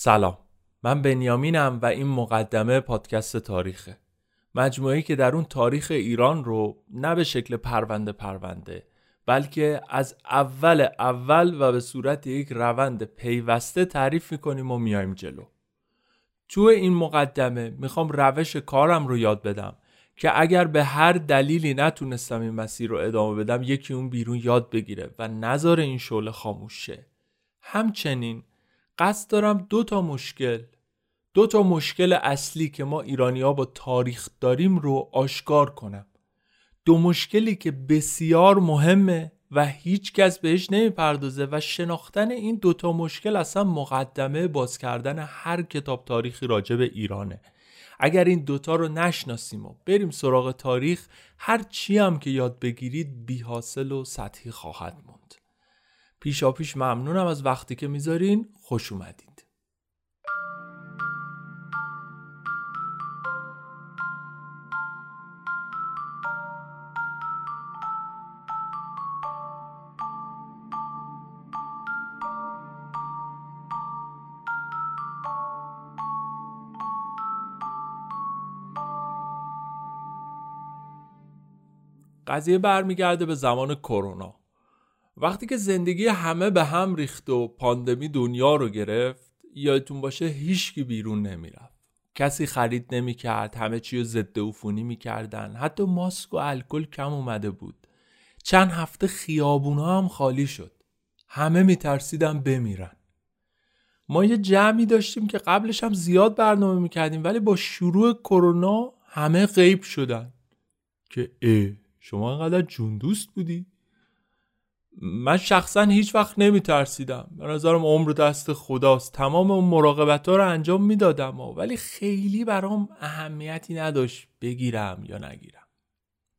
سلام. من بنیامینم و این مقدمه پادکست تاریخه. مجموعی که در اون تاریخ ایران رو نه به شکل پرونده پرونده بلکه از اول اول و به صورت یک روند پیوسته تعریف می‌کنیم و میایم جلو. تو این مقدمه می‌خوام روش کارم رو یاد بدم که اگر به هر دلیلی نتونستم این مسیر رو ادامه بدم یکی اون بیرون یاد بگیره و نظر این شعله خاموش شه. همچنین قصد دارم دو تا مشکل دو تا مشکل اصلی که ما ایرانی ها با تاریخ داریم رو آشکار کنم. دو مشکلی که بسیار مهمه و هیچ کس بهش نمی‌پردازه و شناختن این دوتا مشکل اصلا مقدمه باز کردن هر کتاب تاریخی راجع به ایرانه. اگر این دوتا رو نشناسیم و بریم سراغ تاریخ هر چی هم که یاد بگیرید بی حاصل و سطحی خواهد موند. پیشا پیش ممنونم از وقتی که می‌ذارین. خوش اومدید. قضیه برمیگرده به زمان کرونا. وقتی که زندگی همه به هم ریخت و پاندمی دنیا رو گرفت یادتون باشه هیچکی بیرون نمی‌رفت. کسی خرید نمی‌کرد همه چی رو ضد عفونی می‌کردن. حتی ماسک و الکل کم اومده بود. چند هفته خیابونا هم خالی شد. همه میترسیدن بمیرن. ما یه جمعی داشتیم که قبلش هم زیاد برنامه می‌کردیم ولی با شروع کرونا همه غیب شدن. که اه شما انقدر جون دوست بودی؟ من شخصا هیچ وقت نمی ترسیدم به نظرم عمر دست خداست. تمام اون مراقبت ها رو انجام می‌دادم ولی خیلی برام اهمیتی نداشت بگیرم یا نگیرم.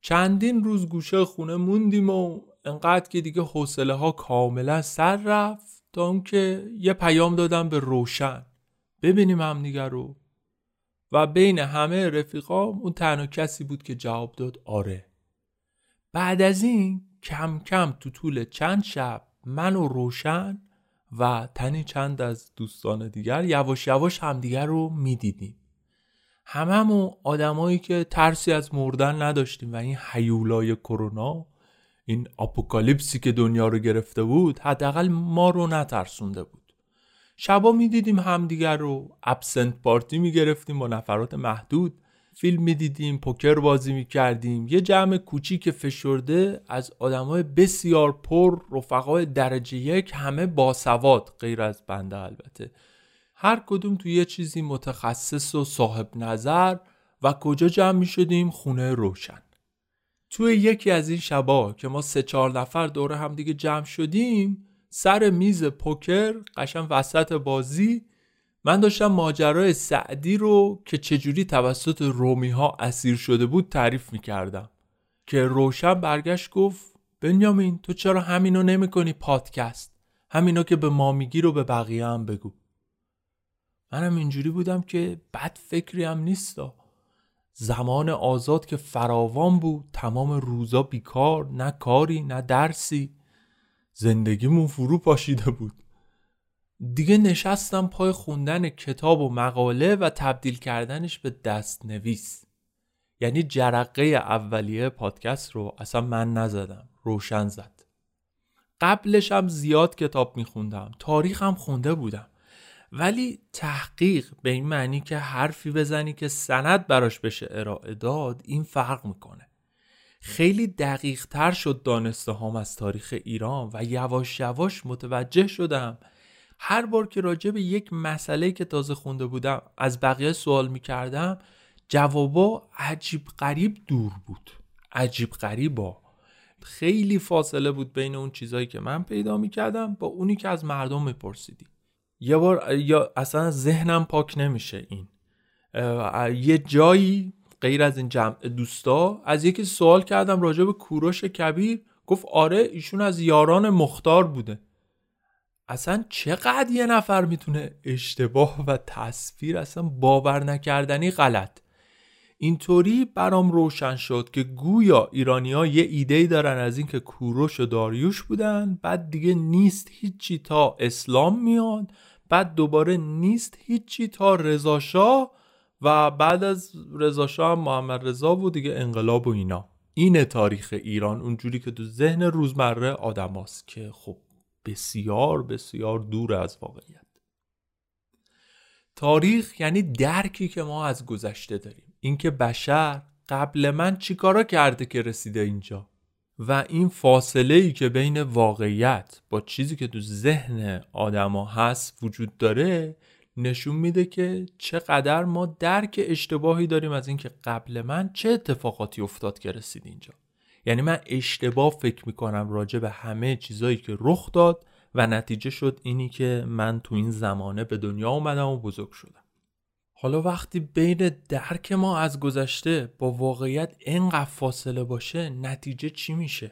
چندین روز گوشه خونه موندیم و انقدر که دیگه حوصله ها کاملا سر رفت تا اونکه یه پیام دادم به روشن. ببینیم همدیگه رو. و بین همه رفیقام اون تنها کسی بود که جواب داد آره. بعد از این کم کم تو طول چند شب من و روشن و تنی چند از دوستان دیگر یواش یواش همدیگر رو می‌دیدیم. هممون آدمایی که ترسی از مردن نداشتیم و این حیولای کرونا این آپوکالیپسی که دنیا رو گرفته بود حداقل ما رو نترسونده بود. شبا می‌دیدیم همدیگر رو ابسنت پارتی می‌گرفتیم با نفرات محدود. فیلم می‌دیدیم پوکر بازی می‌کردیم. یه جمع کوچیک فشرده از آدمای بسیار پر رفقای درجه یک همه باسواد غیر از بنده البته. هر کدوم تو یه چیزی متخصص و صاحب نظر و کجا جمع می شدیم خونه روشن. توی یکی از این شبا که ما سه چهار نفر دور هم دیگه جمع شدیم سر میز پوکر قشن وسط بازی من داشتم ماجرای سعدی رو که چجوری توسط رومی ها اسیر شده بود تعریف می‌کردم. که روشن برگشت گفت بنیامین تو چرا همینو نمی کنی پادکست؟ همینو که به ما میگی رو به بقیه هم بگو. منم اینجوری بودم که بد فکری هم نیستا. زمان آزاد که فراوان بود تمام روزا بیکار نه کاری نه درسی. زندگیمون فرو پاشیده بود. دیگه نشستم پای خوندن کتاب و مقاله و تبدیل کردنش به دست نویس یعنی جرقه اولیه پادکست رو اصلا من نزدم. روشن زد. قبلش هم زیاد کتاب میخوندم. تاریخ هم خونده بودم. ولی تحقیق به این معنی که حرفی بزنی که سند براش بشه ارائه داد این فرق می‌کنه. خیلی دقیق تر شد دانسته هم از تاریخ ایران و یواش یواش متوجه شدم هر بار که راجع به یک مسئله که تازه خونده بودم از بقیه سوال می‌کردم جوابا عجیب غریب دور بود. عجیب غریبا. خیلی فاصله بود بین اون چیزهایی که من پیدا می‌کردم با اونی که از مردم میپرسیدی. یه بار یا اصلا ذهنم پاک نمیشه این. یه جایی غیر از این جمع دوستا از یکی سوال کردم راجع به کوروش کبیر گفت آره ایشون از یاران مختار بوده. اصلا چقدر یه نفر می‌تونه اشتباه و تصویر اصلا باور نکردنی غلط؟ اینطوری برام روشن شد که گویا ایرانیا یه ایده دارن از اینکه کوروش و داریوش بودن بعد دیگه نیست هیچی تا اسلام میاد بعد دوباره نیست هیچی تا رضا و بعد از رضا هم محمد رضا و دیگه انقلاب و اینا. این تاریخ ایران اونجوری که تو ذهن روزمره آدماست که خب بسیار بسیار دور از واقعیت. تاریخ یعنی درکی که ما از گذشته داریم. اینکه بشر قبل من چیکارا کرده که رسیده اینجا؟ و این فاصله ای که بین واقعیت با چیزی که تو ذهن آدما هست وجود داره نشون میده که چقدر ما درک اشتباهی داریم از اینکه قبل من چه اتفاقاتی افتاد که رسید اینجا. یعنی من اشتباه فکر می‌کنم راجع به همه چیزایی که رخ داد و نتیجه شد اینی که من تو این زمانه به دنیا اومدم و بزرگ شدم. حالا وقتی بین درک ما از گذشته با واقعیت اینقدر فاصله باشه نتیجه چی میشه؟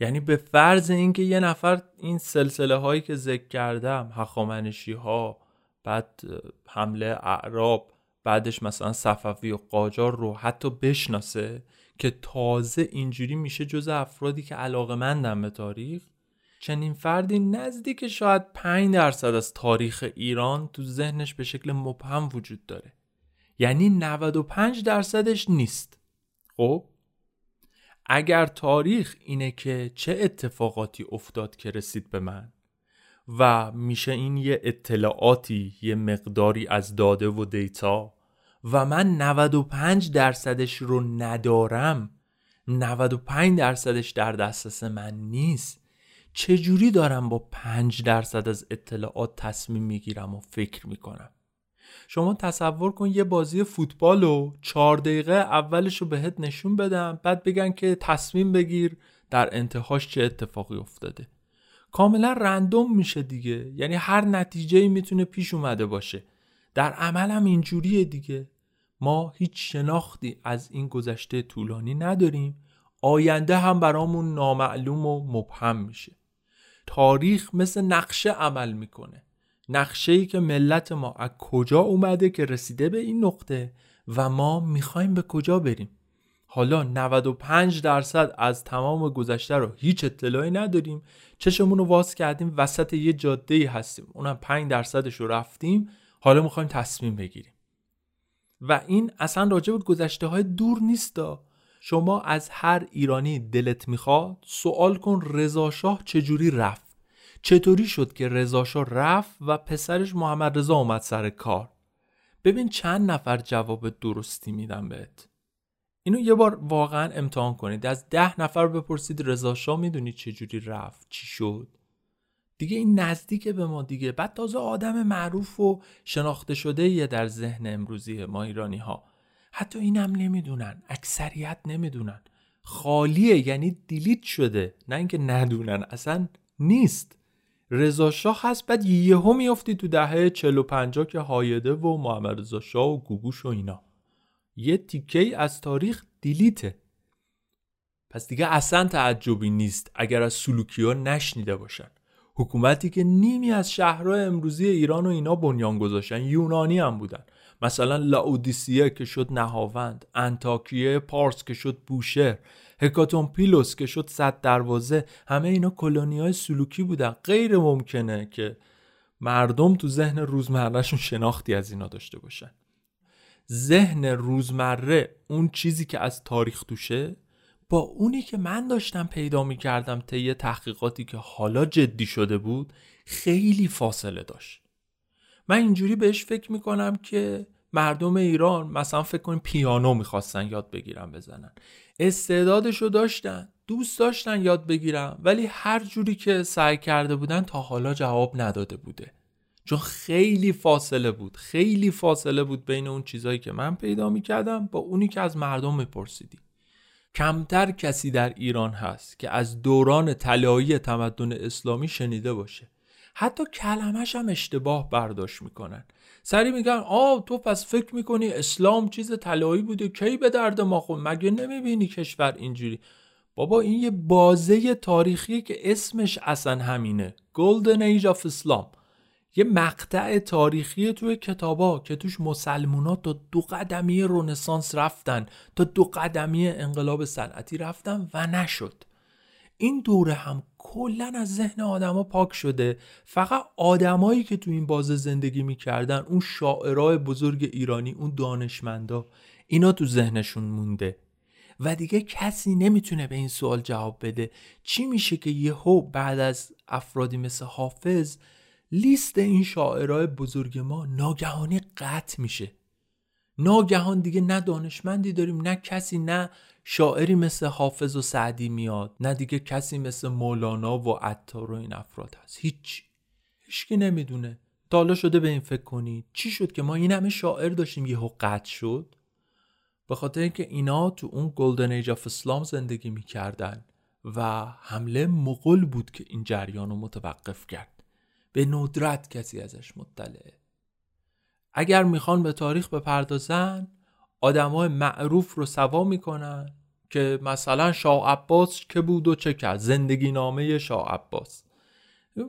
یعنی به فرض اینکه یه نفر این سلسله هایی که ذکر کردم هخامنشی ها بعد حمله اعراب بعدش مثلا صفوی و قاجار رو حتی بشناسه که تازه اینجوری میشه جز افرادی که علاقه مندن به تاریخ چنین فردی نزدیک شاید 5 درصد از تاریخ ایران تو ذهنش به شکل مبهم وجود داره. یعنی 95 درصدش نیست. خب؟ اگر تاریخ اینه که چه اتفاقاتی افتاد که رسید به من و میشه این یه اطلاعاتی یه مقداری از داده و دیتا و من 95 درصدش رو ندارم. 95 درصدش در دسترس من نیست. چجوری دارم با 5 درصد از اطلاعات تصمیم می‌گیرم و فکر می‌کنم؟ شما تصور کن یه بازی فوتبال و چهار دقیقه اولش رو بهت نشون بدم بعد بگن که تصمیم بگیر در انتهاش چه اتفاقی افتاده. کاملا رندوم میشه دیگه. یعنی هر نتیجه می‌تونه پیش اومده باشه. در عمل هم اینجوریه دیگه. ما هیچ شناختی از این گذشته طولانی نداریم. آینده هم برامون نامعلوم و مبهم میشه. تاریخ مثل نقشه عمل می‌کنه. نقشه ای که ملت ما از کجا اومده که رسیده به این نقطه و ما می‌خوایم به کجا بریم. حالا 95 درصد از تمام گذشته رو هیچ اطلاعی نداریم. چشمون رو واز کردیم وسط یه جاده هستیم. اونم 5 درصدش رو رفتیم. حالا می‌خوایم تصمیم بگیریم. و این اصلا راجع به گذشته های دور نیست شما از هر ایرانی دلت می‌خواد سوال کن رضاشاه چجوری رفت. چطوری شد که رضاشاه رفت و پسرش محمد رضا اومد سر کار؟ ببین چند نفر جواب درستی میدن بهت. اینو یه بار واقعا امتحان کنید. از ده نفر بپرسید رضاشاه می‌دونی چجوری رفت چی شد؟ دیگه این نزدیک به ما دیگه. بعد تازه آدم معروف و شناخته شده یه در ذهن امروزی ما ایرانی ها حتی اینم نمی‌دونن اکثریت نمی‌دونن. خالیه یعنی دیلیت شده. نه اینکه ندونن اصلا نیست. رضا شاه هست بعد یهو میافتی تو دهه 45 که هایده و محمد رضا شاه و گوگوش و اینا. یه تیکه از تاریخ دیلیته. پس دیگه اصلا تعجبی نیست اگر از سلوکی ها نشنیده باشن. حکومتی که نیمی از شهرهای امروزی ایران و اینا بنیان گذاشتن یونانی هم بودن. مثلا لاودیسیه که شد نهاوند انتاکیه پارس که شد بوشهر هکاتون پیلوس که شد صد دروازه همه اینا کلونی های سلوکی بودن. غیر ممکنه که مردم تو ذهن روزمرهشون شناختی از اینا داشته باشن. ذهن روزمره اون چیزی که از تاریخ توشه با اونی که من داشتم پیدا می کردم طی تحقیقاتی که حالا جدی شده بود خیلی فاصله داشت. من اینجوری بهش فکر می‌کنم که مردم ایران مثلا فکر کنیم پیانو می‌خواستن یاد بگیرن بزنن. استعدادشو داشتن دوست داشتن یاد بگیرن ولی هر جوری که سعی کرده بودن تا حالا جواب نداده بوده. چون خیلی فاصله بود خیلی فاصله بود بین اون چیزایی که من پیدا می‌کردم با اونی که از مردم میپرسیدی. کمتر کسی در ایران هست که از دوران طلایی تمدن اسلامی شنیده باشه. حتی کلمش هم اشتباه برداشت می‌کنن. سری میگن آ تو پس فکر می‌کنی اسلام چیز طلایی بوده؟ کی به درد ما خود مگه نمی‌بینی کشور اینجوری؟ بابا این یه بازه تاریخی که اسمش اصلا همینه. Golden Age of Islam. یه مقطع تاریخی توی کتابا که توش مسلمونا تا دو قدمی رونسانس رفتن تا دو قدمی انقلاب صنعتی رفتن و نشد. این دوره هم کلا از ذهن آدما پاک شده. فقط آدمایی که تو این بازه زندگی می‌کردن اون شاعرای بزرگ ایرانی اون دانشمندا اینا تو ذهنشون مونده. و دیگه کسی نمی‌تونه به این سوال جواب بده. چی میشه که یهو بعد از افرادی مثل حافظ لیست این شاعرای بزرگ ما ناگهانی قطع میشه. ناگهان دیگه نه دانشمندی داریم نه کسی نه شاعری مثل حافظ و سعدی میاد نه دیگه کسی مثل مولانا و عطار و این افراد هست. هیچ. هیچکی نمی‌دونه. تا شده به این فکر کنید چی شد که ما این همه شاعر داشتیم؟ یهو قطع شد. به خاطر اینکه اینا تو اون گلدن ایج آف اسلام زندگی می‌کردن و حمله مغول بود که این جریان رو متوقف کرد. به ندرت کسی ازش مطلعه. اگر می‌خوان به تاریخ بپردازن آدمای معروف رو سوا می‌کنن که مثلا شاه عباس که بود و چه کرد؟ زندگی نامه شاه عباس.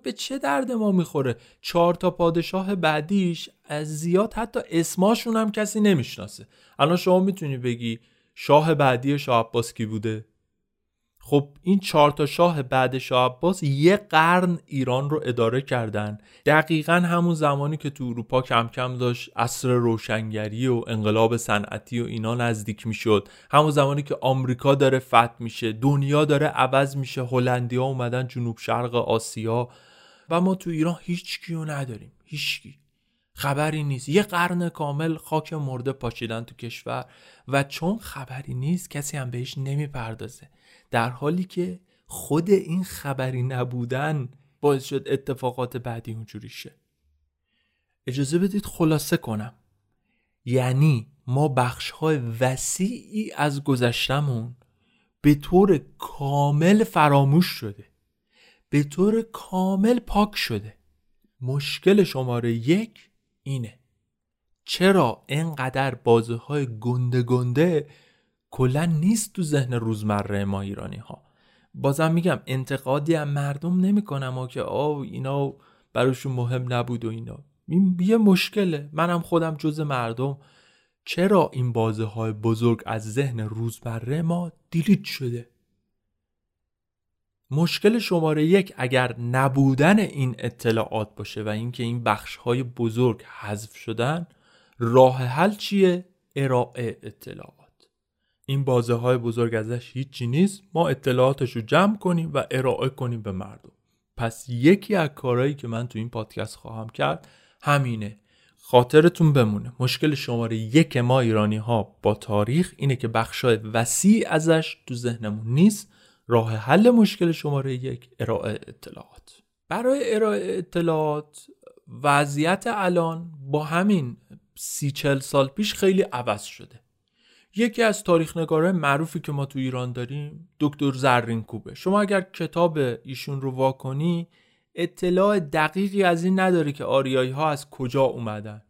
به چه درد ما می‌خوره؟ چهار تا پادشاه بعدیش از زیاد حتی اسماشون هم کسی نمی‌شناسه. الان شما می‌تونی بگی شاه بعدی شاه عباس کی بوده؟ خب این چهار تا شاه بعد شاه عباس یه قرن ایران رو اداره کردن. دقیقا همون زمانی که تو اروپا کم کم داشت عصر روشنگری و انقلاب صنعتی و اینا نزدیک می‌شد. همون زمانی که آمریکا داره فتح میشه دنیا داره عوض میشه هلندیا اومدن جنوب شرق آسیا و ما تو ایران هیچ کیو نداریم. هیچکی خبری نیست. یه قرن کامل خاک مرده پاشیدن تو کشور و چون خبری نیست کسی هم بهش نمی‌پردازه. در حالی که خود این خبری نبودن باعث شد اتفاقات بعدی اونجوری شه. اجازه بدید خلاصه کنم. یعنی ما بخش های وسیعی از گذشتمون به طور کامل فراموش شده. به طور کامل پاک شده. مشکل شماره یک اینه. چرا اینقدر بازه های گنده گنده کلا نیست تو ذهن روزمره ما ایرانی ها بازم میگم انتقادی هم مردم نمی‌کنم و که آه اینا براشون مهم نبود و اینا. این یه مشکله. منم خودم جز مردم. چرا این بازه های بزرگ از ذهن روزمره ما دیلیت شده؟ مشکل شماره یک اگر نبودن این اطلاعات باشه و اینکه این بخش های بزرگ حذف شدن راه حل چیه؟ ارائه اطلاعات. این بازه های بزرگ ازش هیچی نیست. ما اطلاعاتش رو جمع کنیم و ارائه کنیم به مردم. پس یکی از کارهایی که من تو این پادکست خواهم کرد همینه. خاطرتون بمونه. مشکل شماره یک ما ایرانی ها با تاریخ اینه که بخشای وسیع ازش تو ذهنمون نیست. راه حل مشکل شماره یک ارائه اطلاعات. برای ارائه اطلاعات وضعیت الان با همین سی چل سال پیش خیلی عوض شده. یکی از تاریخ نگاره معروفی که ما تو ایران داریم دکتر زرین کوبه. شما اگر کتاب ایشون رو واکنی اطلاع دقیقی از این نداره که آریایی ها از کجا اومدن.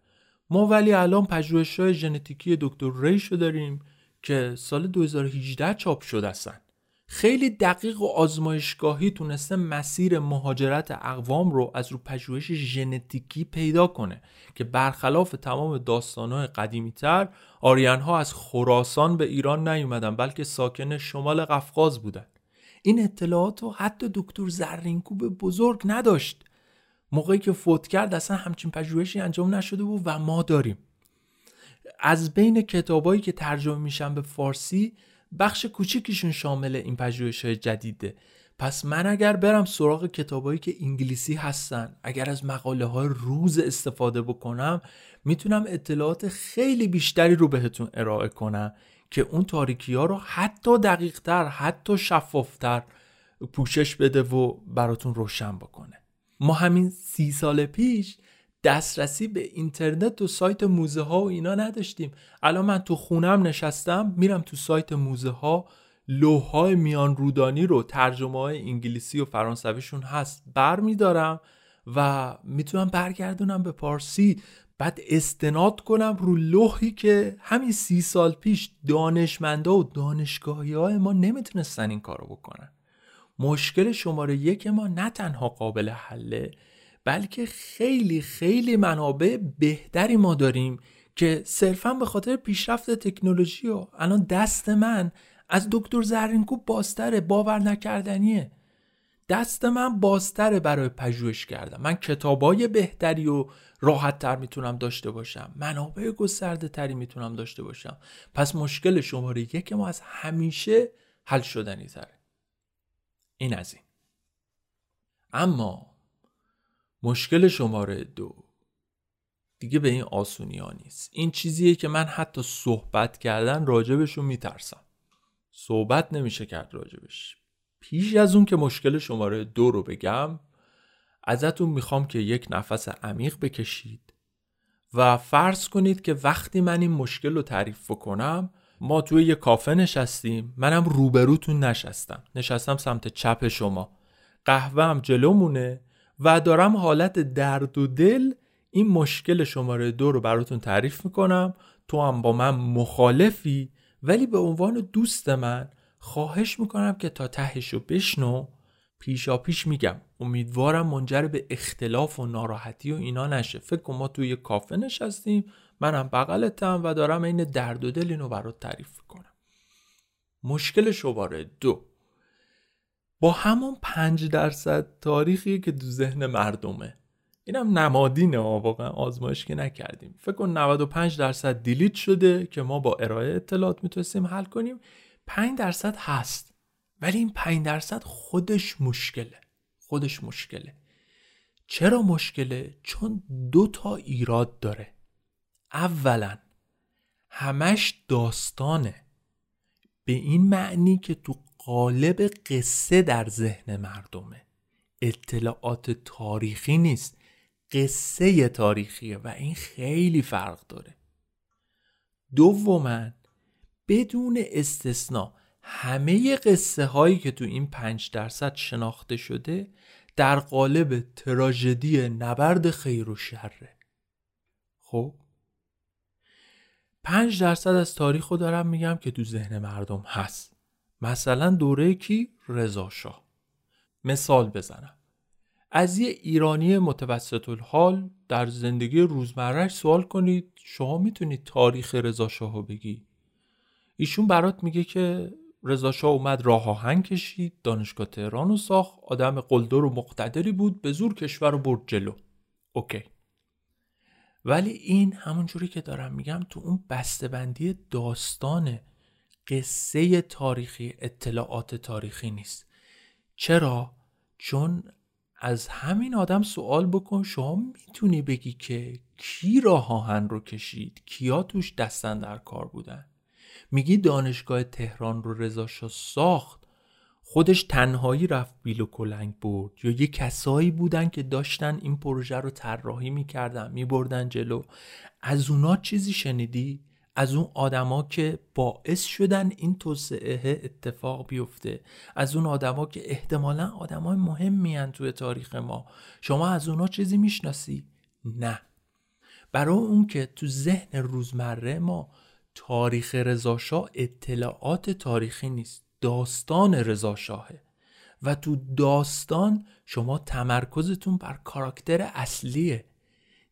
ما ولی الان پژوهش های ژنتیکی دکتر ریشو داریم که سال 2018 چاپ شده هستن. خیلی دقیق و آزمایشگاهی تونسته مسیر مهاجرت اقوام رو از رو پژوهش ژنتیکی پیدا کنه که برخلاف تمام داستانهای قدیمی تر آریان ها از خراسان به ایران نیومدن بلکه ساکن شمال قفقاز بودن. این اطلاعات رو حتی دکتر زرینکوب بزرگ نداشت. موقعی که فوت کرد اصلا همچین پژوهشی انجام نشده بود و ما داریم. از بین کتابایی که ترجمه میشن به فارسی بخش کوچیکیشون شامل این پژوهش های جدیده. پس من اگر برم سراغ کتابایی که انگلیسی هستن اگر از مقاله های روز استفاده بکنم می‌تونم اطلاعات خیلی بیشتری رو بهتون ارائه کنم که اون تاریکی ها رو حتی دقیق تر حتی شفافتر پوشش بده و براتون روشن بکنه. ما همین سی سال پیش دسترسی به اینترنت و سایت موزه ها و اینا نداشتیم. الان من تو خونم نشستم میرم تو سایت موزه ها لوهای میان رودانی رو ترجمه های انگلیسی و فرانسویشون هست بر میدارم و می‌تونم برگردونم به پارسی. بعد استناد کنم رو لوحی که همین سی سال پیش دانشمنده و دانشگاهی های ما نمی‌تونستن این کارو بکنن. مشکل شماره یک ما نه تنها قابل حله بلکه خیلی خیلی منابع بهتری ما داریم که صرفا به خاطر پیشرفت تکنولوژی و الان دست من از دکتر زرینکوب باستره باور نکردنیه. دست من بازتره برای پژوهش کردم من کتابای بهتری و راحت تر می‌تونم داشته باشم. منابع گسترده تری می‌تونم داشته باشم. پس مشکل شماره یک ما از همیشه حل شدنی تره. این از این. اما مشکل شماره دو. دیگه به این آسونی ها نیست. این چیزیه که من حتی صحبت کردن راجبش رو میترسم. صحبت نمیشه کرد راجبش. پیش از اون که مشکل شماره دو رو بگم ازتون می‌خوام که یک نفس عمیق بکشید و فرض کنید که وقتی من این مشکل رو تعریف کنم ما توی یه کافه نشستیم. منم روبروتون نشستم. نشستم سمت چپ شما. قهوه هم جلومونه. و دارم حالت درد و دل این مشکل شماره دو رو براتون تعریف می‌کنم. تو هم با من مخالفی ولی به عنوان دوست من خواهش می‌کنم که تا تهش رو بشنو. پیشا پیش میگم امیدوارم منجر به اختلاف و ناراحتی و اینا نشه. فکر کن ما توی کافه نشستیم منم بغلتم و دارم این درد و دل اینو برات تعریف کنم مشکل شماره دو. با همون پنج درصد تاریخی که تو ذهن مردمه. اینم نمادینه واقعا آزمایش که نکردیم. فکر کن 95 درصد دیلیت شده که ما با ارائه اطلاعات می‌تونستیم حل کنیم. 5 درصد هست ولی این 5 درصد خودش مشکله. خودش مشکله. چرا مشکله؟ چون دو تا ایراد داره. اولا همش داستانه. به این معنی که تو قالب قصه در ذهن مردمه. اطلاعات تاریخی نیست قصه تاریخیه و این خیلی فرق داره. دوما بدون استثنا همه قصه هایی که تو این پنج درصد شناخته شده در قالب تراژدی نبرد خیر و شره. خب؟ پنج درصد از تاریخ رو دارم میگم که تو ذهن مردم هست. مثلا دوره کی؟ رضا مثال بزنم. از یه ایرانی متوسط الحال در زندگی روزمرهش سوال کنید شما می‌تونید تاریخ رضا شاه بگی. ایشون برات میگه که رضا شاه اومد راه آهن کشید دانشگاه تهران رو ساخت آدم قلدر و مقتدری بود به زور کشور رو برد جلو. اوکی. ولی این همونجوری که دارم میگم تو اون بسته‌بندی داستان قصه تاریخی اطلاعات تاریخی نیست. چرا؟ چون از همین آدم سوال بکن شما می‌تونی بگی که کی راه آهن رو کشید؟ کیا توش دستن در کار بودن؟ میگی دانشگاه تهران رو رضا ساخت. خودش تنهایی رفت بیل و کلنگ برد. یا یه کسایی بودن که داشتن این پروژه رو طراحی می‌کردن میبردن جلو. از اونا چیزی شنیدی؟ از اون آدما که باعث شدن این توسعه اتفاق بیفته. از اون آدما که احتمالا آدمای مهمی هن توی تاریخ ما. شما از اونا چیزی می‌شناسی؟ نه. برای اون که تو ذهن روزمره ما تاریخ رضاشاه اطلاعات تاریخی نیست. داستان رضاشاهه. و تو داستان شما تمرکزتون بر کاراکتر اصلیه.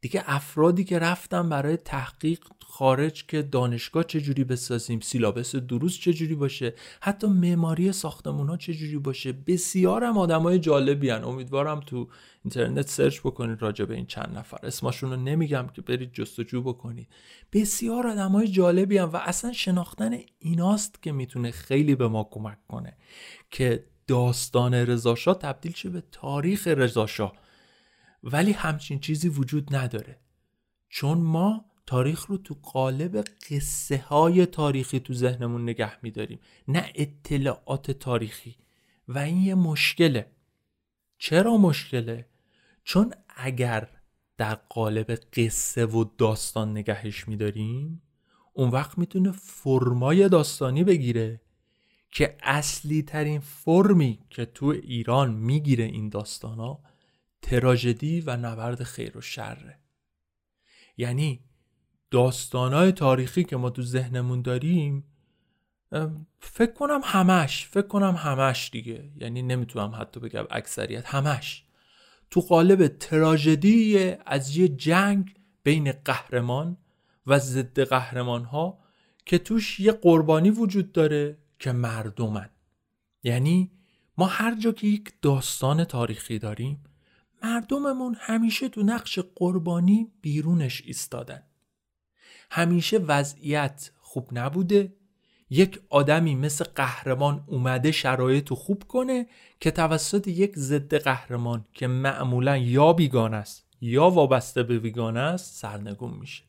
دیگه افرادی که رفتن برای تحقیق خارج که دانشگاه چجوری بسازیم سیلابس دروس چجوری باشه حتی معماری ساختمون ها چجوری باشه. بسیار هم آدم های جالبی هن. امیدوارم تو اینترنت سرچ بکنید راجع به این چند نفر. اسمشون رو نمیگم که برید جستجو بکنید. بسیار آدم های جالبی هن و اصلا شناختن ایناست که می‌تونه خیلی به ما کمک کنه که داستان رضاشاه تبدیل شه به تاریخ رضاشاه. ولی همچین چیزی وجود نداره. چون ما تاریخ رو تو قالب قصه های تاریخی تو ذهنمون نگه میداریم نه اطلاعات تاریخی. و این یه مشکله. چرا مشکله؟ چون اگر در قالب قصه و داستان نگهش میداریم اون وقت می‌تونه فرمای داستانی بگیره که اصلی ترین فرمی که تو ایران می‌گیره این داستان ها تراژدی و نبرد خیر و شره. یعنی داستانهای تاریخی که ما تو ذهنمون داریم فکر کنم همش فکر کنم همش دیگه. یعنی نمی‌تونم حتی بگم اکثریت همش. تو قالب تراژدی از یه جنگ بین قهرمان و ضد قهرمان ها که توش یه قربانی وجود داره که مردمن. یعنی ما هر جا که یک داستان تاریخی داریم مردممون همیشه تو نقش قربانی بیرونش ایستادن. همیشه وضعیت خوب نبوده. یک آدمی مثل قهرمان اومده شرایط رو خوب کنه که توسط یک ضد قهرمان که معمولا یا بیگانه است یا وابسته به بیگانه است سرنگون میشه.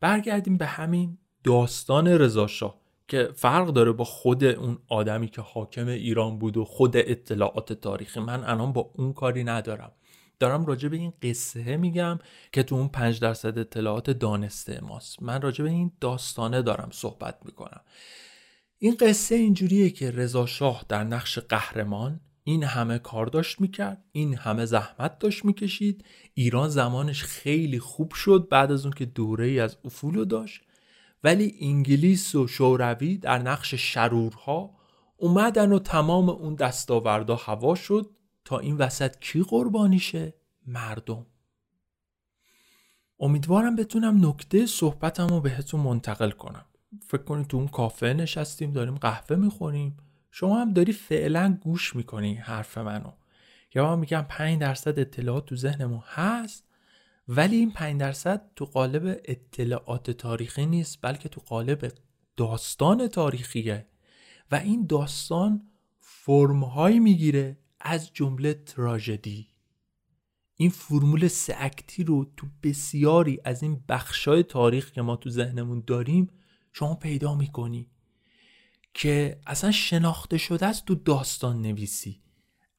برگردیم به همین داستان رضاشاه که فرق داره با خود اون آدمی که حاکم ایران بود و خود اطلاعات تاریخی. من الان با اون کاری ندارم. دارم راجع به این قصه میگم که تو اون 5 درصد اطلاعات دانسته ماست. من راجع به این داستانه دارم صحبت می‌کنم. این قصه اینجوریه که رضا شاه در نقش قهرمان این همه کار داشت می‌کرد این همه زحمت داشت می‌کشید. ایران زمانش خیلی خوب شد بعد از اون که دوره ای از افولو داشت. ولی انگلیس و شوروی در نقش شرورها اومدن و تمام اون دستاوردا هوا شد. تا این وسط کی قربانیشه؟ مردم. امیدوارم بتونم نکته صحبتم رو بهتون منتقل کنم. فکر کنید تو اون کافه نشستیم داریم قهوه می‌خوریم. شما هم داری فعلا گوش می‌کنی حرف منو. یا من میگم 5 درصد اطلاعات تو ذهنمون هست ولی این 5 درصد تو قالب اطلاعات تاریخی نیست بلکه تو قالب داستان تاریخیه. و این داستان فرمهایی می‌گیره از جمله تراژدی. این فرمول سه رو تو بسیاری از این بخشای تاریخ که ما تو ذهنمون داریم شما پیدا می‌کنی که اصلا شناخته شده است تو داستان نویسی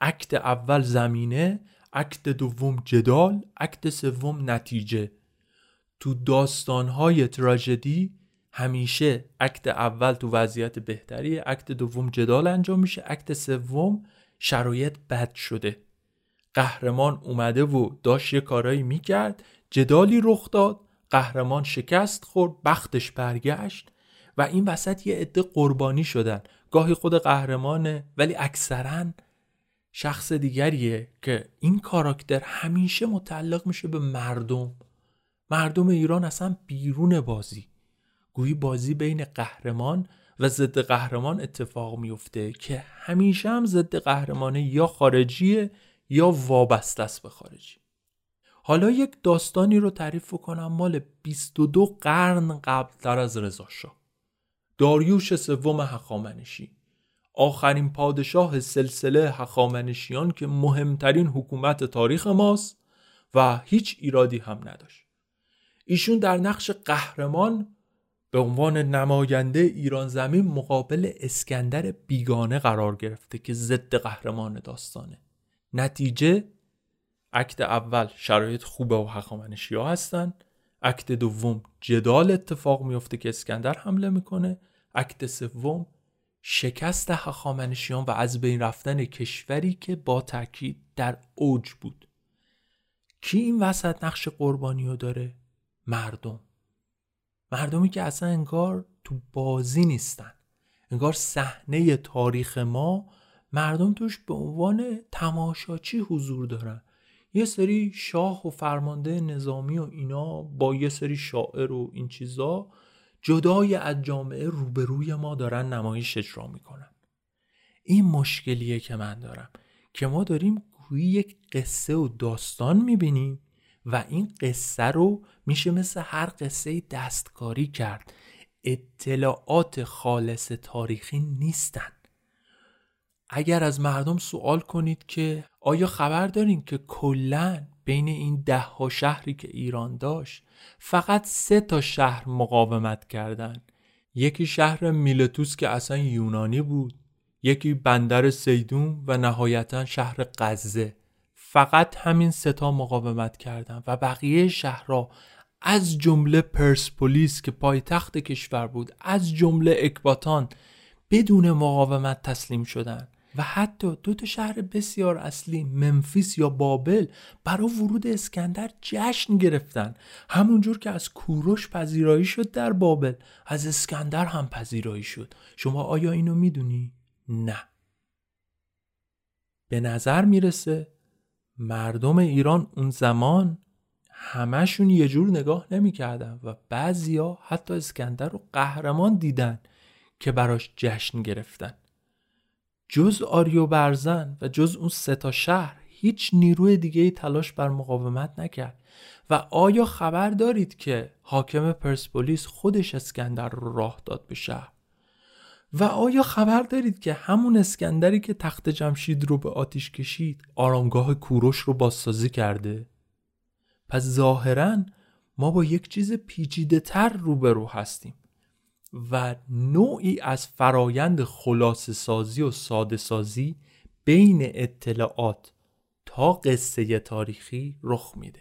اکت اول زمینه اکت دوم جدال اکت سوم نتیجه. تو داستانهای تراژدی همیشه اکت اول تو وضعیت بهتری اکت دوم جدال انجام میشه اکت سوم شرایط بد شده. قهرمان اومده و داشت یه کارایی می‌کرد جدالی رخ داد قهرمان شکست خورد بختش برگشت و این وسط یه عده قربانی شدن. گاهی خود قهرمانه ولی اکثرا شخص دیگریه که این کاراکتر همیشه متعلق میشه به مردم. مردم ایران اصلا بیرون بازی. گویی بازی بین قهرمان و ضد قهرمان اتفاق میفته که همیشه هم ضد قهرمانه یا خارجیه یا وابسته است به خارجی. حالا یک داستانی رو تعریف کنم مال 22 قرن قبل تر از رضا داریوش سوم هخامنشی. آخرین پادشاه سلسله هخامنشیان که مهمترین حکومت تاریخ ماست و هیچ ایرادی هم نداشت. ایشون در نقش قهرمان به عنوان نماینده ایران زمین مقابل اسکندر بیگانه قرار گرفته که ضد قهرمان داستانه. نتیجه اکت اول شرایط خوبه و هخامنشی ها هستن. اکت دوم جدال اتفاق میفته که اسکندر حمله می‌کنه. اکت سوم شکست هخامنشیان و از بین رفتن کشوری که با تاکید در اوج بود. کی این وسط نقش قربانی رو داره؟ مردم. مردمی که اصلا انگار تو بازی نیستن. انگار صحنه تاریخ ما مردم توش به عنوان تماشاچی حضور دارن. یه سری شاه و فرمانده نظامی و اینا با یه سری شاعر و این چیزا جدای از جامعه روبروی ما دارن نمایش اجرا می‌کنن. این مشکلیه که من دارم که ما داریم گویی یک قصه و داستان می‌بینیم و این قصه رو میشه مثل هر قصه دستکاری کرد. اطلاعات خالص تاریخی نیستن. اگر از مردم سوال کنید که آیا خبر دارین که کلا بین این ده ها شهری که ایران داشت فقط سه تا شهر مقاومت کردن؟ یکی شهر میلتوس که اصلا یونانی بود یکی بندر سیدون و نهایتا شهر غزه. فقط همین ستا مقاومت کردن و بقیه شهرها از جمله پرسپولیس که پایتخت کشور بود از جمله اکباتان بدون مقاومت تسلیم شدن و حتی دو تا شهر بسیار اصلی منفیس یا بابل برای ورود اسکندر جشن گرفتن. همونجور که از کوروش پذیرایی شد در بابل از اسکندر هم پذیرایی شد. شما آیا اینو می‌دونی؟ نه. به نظر می‌رسه مردم ایران اون زمان همشون یه جور نگاه نمی‌کردن و بعضیا حتی اسکندر رو قهرمان دیدن که براش جشن گرفتن. جز آریو برزن و جز اون سه تا شهر هیچ نیروی دیگه تلاش بر مقاومت نکرد. و آیا خبر دارید که حاکم پرسپولیس خودش اسکندر رو راه داد به شهر؟ و آیا خبر دارید که همون اسکندری که تخت جمشید رو به آتیش کشید آرامگاه کوروش رو بازسازی کرده؟ پس ظاهرا ما با یک چیز پیچیده تر روبرو هستیم و نوعی از فرایند خلاصه سازی و ساده سازی بین اطلاعات تا قصه تاریخی رخ میده.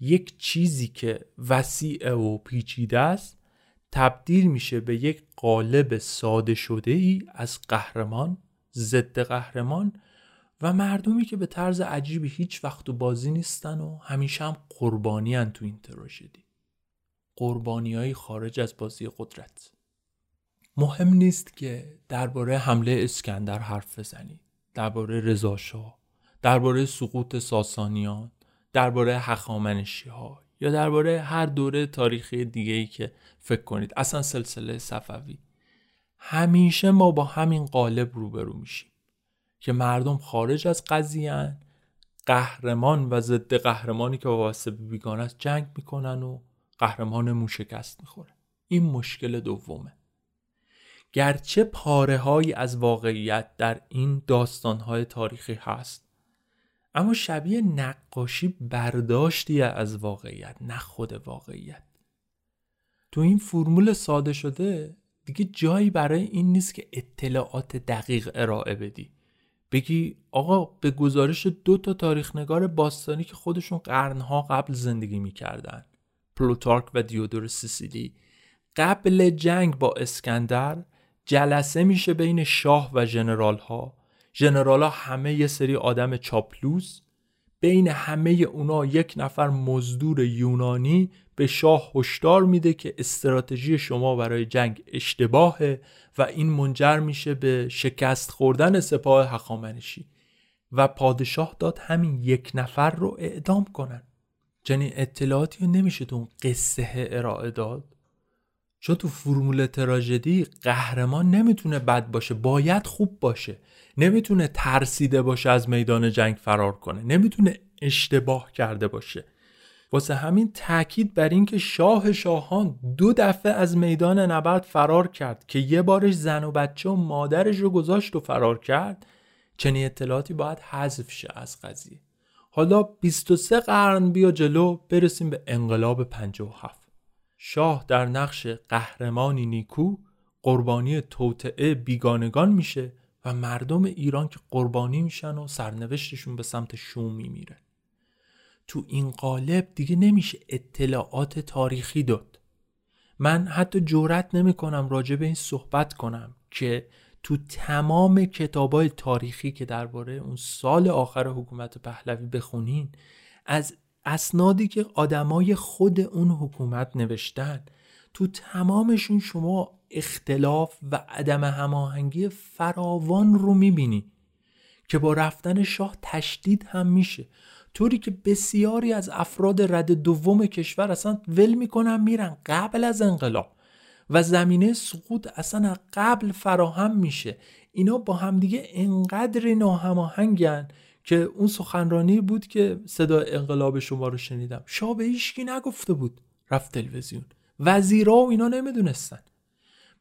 یک چیزی که وسیع و پیچیده است تبدیل میشه به یک قالب ساده شده ای از قهرمان ضد قهرمان و مردمی که به طرز عجیبی هیچ وقت تو بازی نیستن و همیشه هم قربانی هن تو این تراژدی قربانی های خارج از بازی قدرت. مهم نیست که درباره حمله اسکندر حرف بزنید درباره رضاشاه درباره سقوط ساسانیان درباره هخامنشی ها یا درباره هر دوره تاریخی دیگه ای که فکر کنید. اصلا سلسله صفوی. همیشه ما با همین قالب روبرو میشیم که مردم خارج از قضیه قهرمان و ضد قهرمانی که واسه بیگانه است جنگ می‌کنن و قهرمان شکست می‌خوره. این مشکل دومه. گرچه پاره های از واقعیت در این داستان های تاریخی هست اما شبیه نقاشی برداشتی از واقعیت نه خود واقعیت. تو این فرمول ساده شده دیگه جایی برای این نیست که اطلاعات دقیق ارائه بدی. بگی آقا به گزارش دو تا تاریخ نگار باستانی که خودشون قرنها قبل زندگی می‌کردن پلوتارک و دیودور سیسیلی قبل جنگ با اسکندر جلسه میشه بین شاه و general ها ژنرال ها همه یه سری آدم چاپلوس بین همه اونا یک نفر مزدور یونانی به شاه هشدار میده که استراتژی شما برای جنگ اشتباهه و این منجر میشه به شکست خوردن سپاه هخامنشی. و پادشاه داد همین یک نفر رو اعدام کنن. چنین اطلاعاتی رو نمیشه تو قصه ارائه داد. چون تو فرمول تراژدی قهرمان نمی‌تونه بد باشه باید خوب باشه. نمی‌تونه ترسیده باشه از میدان جنگ فرار کنه. نمی‌تونه اشتباه کرده باشه. واسه همین تاکید بر اینکه شاه شاهان دو دفعه از میدان نبرد فرار کرد که یه بارش زن و بچه و مادرش رو گذاشت و فرار کرد چنین اطلاعاتی باید حذف شه از قضیه. حالا 23 قرن بیا جلو برسیم به انقلاب 57 شاه در نقش قهرمانی نیکو قربانی توطعه بیگانگان میشه و مردم ایران که قربانی میشن و سرنوشتشون به سمت شومی میره تو این قالب دیگه نمیشه اطلاعات تاریخی داد. من حتی جورت نمی کنم راجع به این صحبت کنم که تو تمام کتابای تاریخی که درباره اون سال آخر حکومت پهلوی بخونین از اسنادی که آدمای خود اون حکومت نوشتن تو تمامشون شما اختلاف و عدم هماهنگی فراوان رو می‌بینی که با رفتن شاه تشدید هم میشه. طوری که بسیاری از افراد رد دوم کشور اصلا ول می‌کنن میرن قبل از انقلاب و زمینه سقوط اصلا قبل فراهم میشه. اینا با همدیگه انقدر ناهماهنگن که اون سخنرانی بود که صدا انقلاب شما رو شنیدم. شاه به هیچکی نگفته بود. رفت تلویزیون. وزیرا و اینا نمی‌دونستن.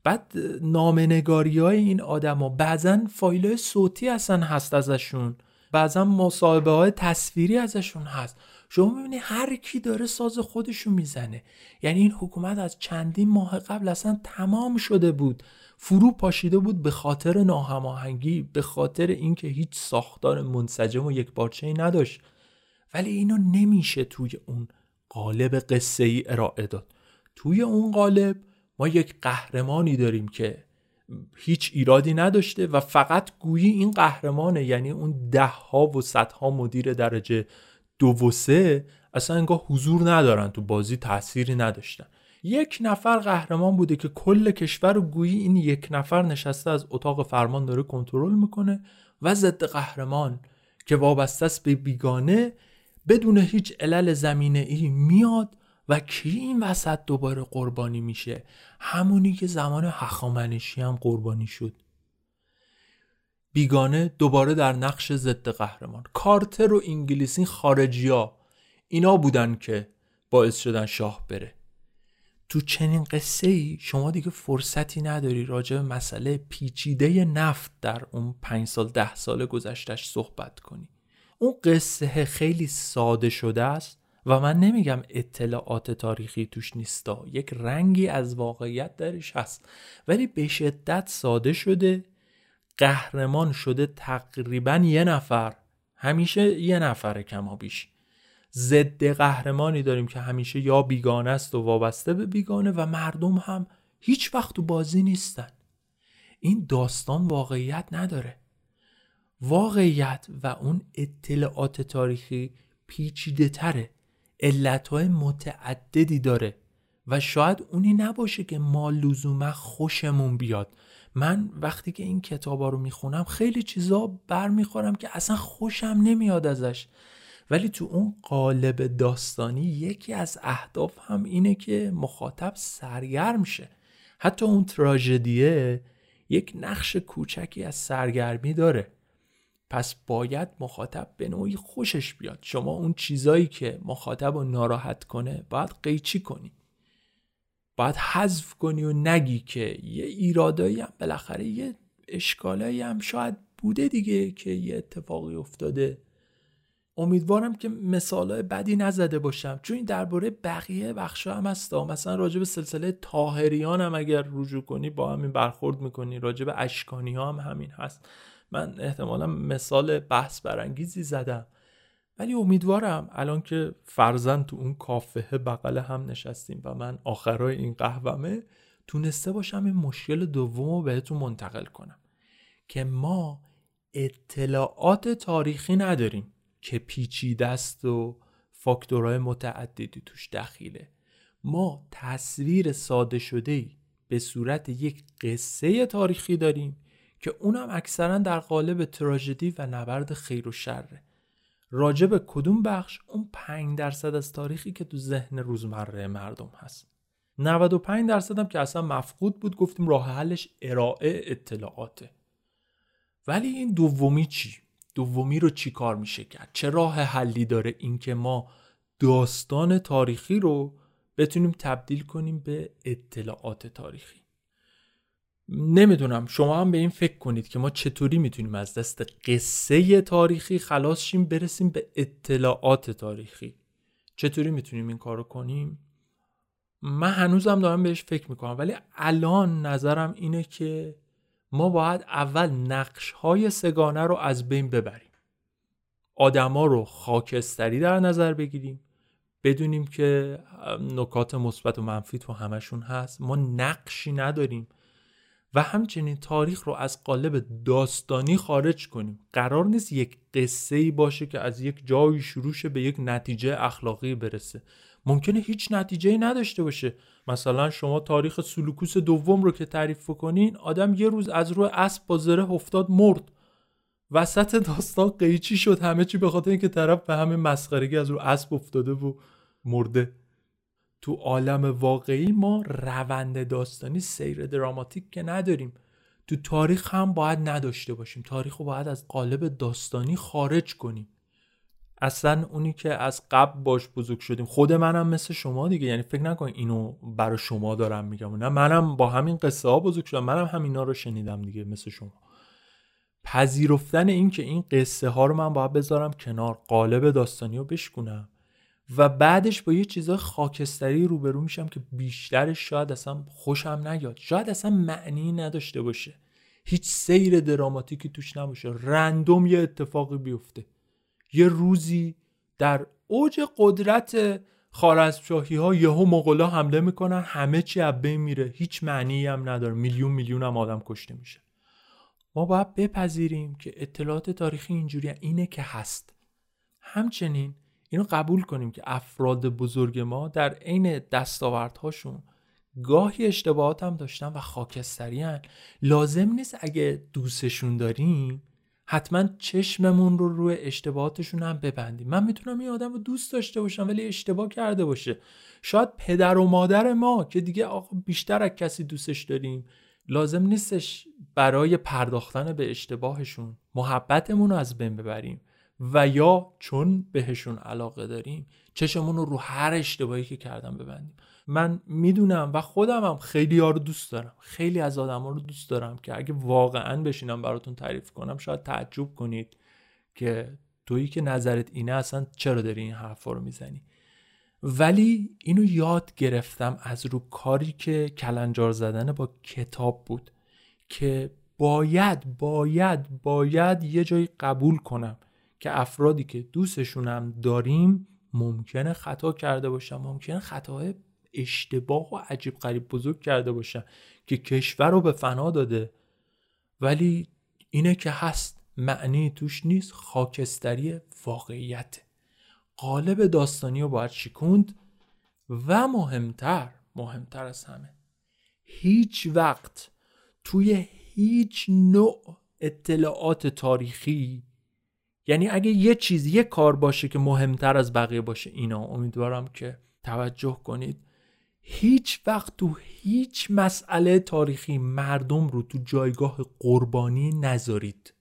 بعد نامنگاری های این آدما بعضا فایل صوتی اصلا هست ازشون. بعضا مصاحبه های تصویری ازشون هست. شما می‌بینی هر کی داره ساز خودشو می‌زنه. یعنی این حکومت از چندین ماه قبل اصلا تمام شده بود. فرو پاشیده بود به خاطر ناهماهنگی به خاطر اینکه هیچ ساختار منسجم و یک بارچه ای نداشت. ولی اینو نمیشه توی اون قالب قصه ای ارائه داد. توی اون قالب ما یک قهرمانی داریم که هیچ ایرادی نداشته و فقط گویی این قهرمانه. یعنی اون ده ها و صدها مدیر درجه دو و سه اصلا انگاه حضور ندارن تو بازی تأثیری نداشتن. یک نفر قهرمان بوده که کل کشور رو گویی این یک نفر نشسته از اتاق فرمان داره کنترل می‌کنه و ضد قهرمان که وابسته است به بیگانه بدون هیچ علل زمینه ای میاد و کی این وسط دوباره قربانی میشه؟ همونی که زمان هخامنشی هم قربانی شد. بیگانه دوباره در نقش ضد قهرمان. کارتر و انگلیسی خارجیا اینا بودن که باعث شدن شاه بره. تو چنین قصه ای شما دیگه فرصتی نداری راجع به مسئله پیچیده نفت در اون پنج سال ده سال گذشتش صحبت کنی. اون قصه خیلی ساده شده است و من نمیگم اطلاعات تاریخی توش نیستا. یک رنگی از واقعیت درش هست. ولی به شدت ساده شده. قهرمان شده تقریبا یه نفر. همیشه یه نفر کما بیش. ضد قهرمانی داریم که همیشه یا بیگانه است و وابسته به بیگانه و مردم هم هیچ وقت تو بازی نیستن. این داستان واقعیت نداره. واقعیت و اون اطلاعات تاریخی پیچیده تره علتهای متعددی داره و شاید اونی نباشه که ما لزوما خوشمون بیاد. من وقتی که این کتابا رو می‌خونم خیلی چیزا برمیخورم که اصلا خوشم نمیاد ازش. ولی تو اون قالب داستانی یکی از اهداف هم اینه که مخاطب سرگرم شه. حتی اون تراژدیه یک نقش کوچکی از سرگرمی داره. پس باید مخاطب به نوعی خوشش بیاد. شما اون چیزایی که مخاطب رو ناراحت کنه باید قیچی کنی. باید حذف کنی و نگی که یه ایرادایی هم بالاخره یه اشکالایی هم شاید بوده دیگه که یه اتفاقی افتاده. امیدوارم که مثالهای بدی نزده باشم. چون این درباره بقیه بخشا هم هست. مثلا راجع به سلسله تاهریان هم اگر رجوع کنی با همین برخورد می‌کنی. راجع به اشکانی ها هم همین هست. من احتمالا مثال بحث برانگیزی زدم. ولی امیدوارم الان که فرزن تو اون کافه بغل هم نشستیم و من آخرای این قهومه تونسته باشم این مشکل دوم رو بهتون منتقل کنم که ما اطلاعات تاریخی نداریم که پیچیده است و فاکتورهای متعددی توش دخیله. ما تصویر ساده شده ای به صورت یک قصه تاریخی داریم که اونم اکثرا در قالب تراژدی و نبرد خیر و شره. راجع به کدوم بخش اون 5 درصد از تاریخی که تو ذهن روزمره مردم هست؟ 95 درصد هم که اصلا مفقود بود گفتیم راه حلش ارائه اطلاعاته. ولی این دومی چی؟ دومی رو چی کار میشه کرد؟ چه راه حلی داره اینکه ما داستان تاریخی رو بتونیم تبدیل کنیم به اطلاعات تاریخی؟ نمی‌دونم. شما هم به این فکر کنید که ما چطوری می‌تونیم از دست قصه تاریخی خلاص شیم برسیم به اطلاعات تاریخی. چطوری می‌تونیم این کارو کنیم؟ من هنوزم دارم بهش فکر می‌کنم ولی الان نظرم اینه که ما باید اول نقش های سگانه رو از بین ببریم. آدما رو خاکستری در نظر بگیریم بدونیم که نکات مثبت و منفی تو همشون هست. ما نقشی نداریم و همچنین تاریخ رو از قالب داستانی خارج کنیم. قرار نیست یک قصه ای باشه که از یک جایی شروع شه به یک نتیجه اخلاقی برسه. ممکنه هیچ نتیجه نداشته باشه. مثلا شما تاریخ سلوکوس دوم رو که تعریف کنین آدم یه روز از روی اسب با زره افتاد مرد. وسط داستان قیچی شد همه چی به خاطر اینکه طرف به همه مسخرگی از رو اسب افتاده و مرده. تو عالم واقعی ما روند داستانی سیر دراماتیک که نداریم. تو تاریخ هم باید نداشته باشیم. تاریخ رو باید از قالب داستانی خارج کنیم. اصلا اونی که از قبل باش بزرگ شدیم. خود منم مثل شما دیگه. یعنی فکر نکن اینو برای شما دارم میگم. نه منم با همین قصه ها بزرگ شدم. منم همینا رو شنیدم دیگه مثل شما. پذیرفتن این که این قصه ها رو من باید بذارم کنار قالب داستانی رو بشکنم و بعدش با یه چیزای خاکستری روبرو میشم که بیشترش شاید اصلا خوشم نیاد. شاید اصلا معنی نداشته باشه. هیچ سیر دراماتیکی توش نباشه. رندوم یه اتفاقی بیفته. یه روزی در اوج قدرت خارزمشاهی ها یهو مغلا حمله می‌کنن همه چی از بین میره. هیچ معنی هم نداره. میلیون میلیون هم آدم کشته میشه. ما باید بپذیریم که اطلاعات تاریخی اینجوری اینه که هست. همچنین اینو قبول کنیم که افراد بزرگ ما در عین دستاوردهاشون گاهی اشتباهات هم داشتن و خاکستری لازم نیست اگه دوستشون داریم حتما چشممون رو روی اشتباهاتشون هم ببندیم. من می‌تونم این آدم رو دوست داشته باشم ولی اشتباه کرده باشه. شاید پدر و مادر ما که دیگه آقا بیشتر از کسی دوستش داریم لازم نیستش برای پرداختن به اشتباهشون محبتمون رو از بین ببریم. و یا چون بهشون علاقه داریم چشمون رو رو هر اشتباهی که کردم ببندیم. من می‌دونم و خودم هم خیلی ها رو دوست دارم. خیلی از آدم ها رو دوست دارم که اگه واقعا بشینم براتون تعریف کنم شاید تعجب کنید که تویی که نظرت اینه اصلا چرا داری این حرفا رو می‌زنی. ولی اینو یاد گرفتم از رو کاری که کلنجار زدن با کتاب بود که باید باید باید یه جایی قبول کنم. که افرادی که دوستشونم داریم ممکنه خطا کرده باشن ممکنه خطاهای اشتباه و عجیب غریب بزرگ کرده باشن که کشور رو به فنا داده. ولی اینه که هست معنی توش نیست خاکستری واقعیت. قالب داستانی رو باید شکوند و مهمتر مهمتر از همه هیچ وقت توی هیچ نوع اطلاعات تاریخی یعنی اگه یه چیز یه کار باشه که مهمتر از بقیه باشه اینا. امیدوارم که توجه کنید. هیچ وقت تو هیچ مسئله تاریخی مردم رو تو جایگاه قربانی نذارید.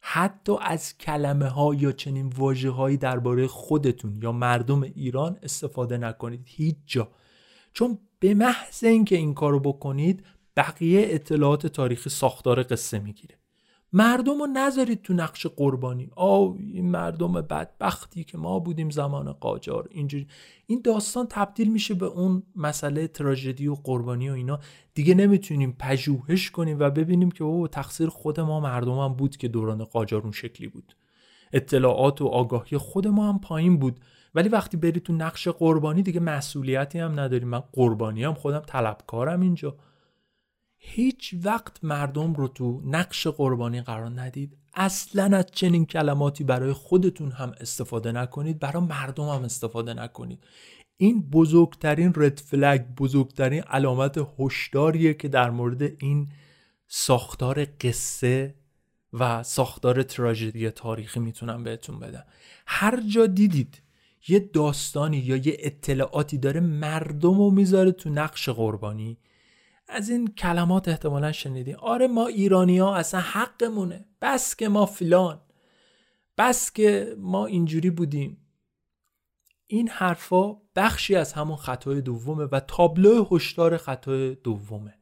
حتی از کلمه ها یا چنین واجه هایی درباره خودتون یا مردم ایران استفاده نکنید. هیچ جا. چون به محض اینکه این کارو بکنید بقیه اطلاعات تاریخی ساختار قصه می‌گیره. مردم رو نذارید تو نقش قربانی. آو این مردم بدبختی که ما بودیم زمان قاجار. اینجوری. این داستان تبدیل میشه به اون مسئله تراژدی و قربانی و اینا. دیگه نمی‌تونیم پژوهش کنیم و ببینیم که او تقصیر خود ما مردم هم بود که دوران قاجار اون شکلی بود. اطلاعات و آگاهی خود ما هم پایین بود. ولی وقتی بری تو نقش قربانی دیگه مسئولیتی هم نداریم من قربانی هم خودم طلبکارم اینجا. هیچ وقت مردم رو تو نقش قربانی قرار ندید. اصلا از چنین کلماتی برای خودتون هم استفاده نکنید برای مردم هم استفاده نکنید. این بزرگترین رد فلگ بزرگترین علامت هشداریه که در مورد این ساختار قصه و ساختار تراژدی تاریخی می‌تونم بهتون بدم. هر جا دیدید یه داستانی یا یه اطلاعاتی داره مردم رو می‌ذاره تو نقش قربانی از این کلمات احتمالا شنیدین آره ما ایرانی ها اصلا حقمونه. بس که ما فلان. بس که ما اینجوری بودیم. این حرفا بخشی از همون خطای دومه و تابلو هشدار خطای دومه.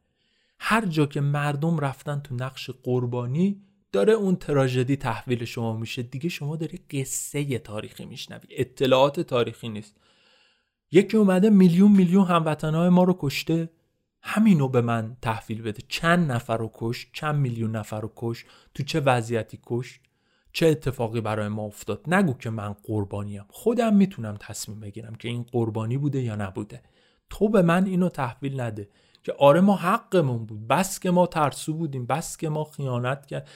هر جا که مردم رفتن تو نقش قربانی داره اون تراژدی تحویل شما میشه. دیگه شما داری قصه تاریخی میشنوی. اطلاعات تاریخی نیست. یکی اومده میلیون میلیون هموطنهای ما رو کشته. همینو به من تحویل بده. چند نفر رو کش چند میلیون نفر رو کش تو چه وضعیتی کش؟ چه اتفاقی برای ما افتاد؟ نگو که من قربانیم. خودم می‌تونم تصمیم بگیرم که این قربانی بوده یا نبوده. تو به من اینو تحویل نده که آره ما حقمون بود. بس که ما ترسو بودیم. بس که ما خیانت کرد.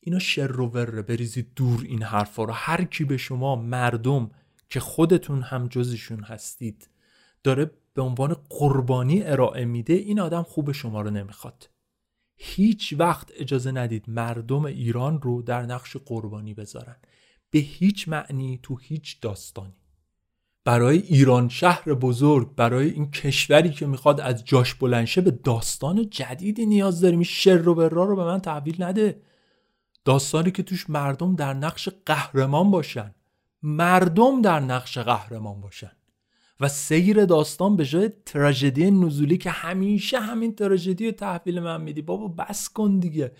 اینو شر و وره بریزید دور این حرفا رو. هر کی به شما مردم که خودتون هم جزشون هستید داره به عنوان قربانی ارائه میده این آدم خوب شما رو نمی‌خواد. هیچ وقت اجازه ندید مردم ایران رو در نقش قربانی بذارن. به هیچ معنی تو هیچ داستانی. برای ایران شهر بزرگ برای این کشوری که می‌خواد از جاش بلنشه به داستان جدیدی نیاز داریم. این شر و برا رو به من تحویل نده. داستانی که توش مردم در نقش قهرمان باشن. مردم در نقش قهرمان باشن. و سیر داستان به جای تراژدی نزولی که همیشه همین تراژدی رو تحویل من میدی بابا بس کن دیگه.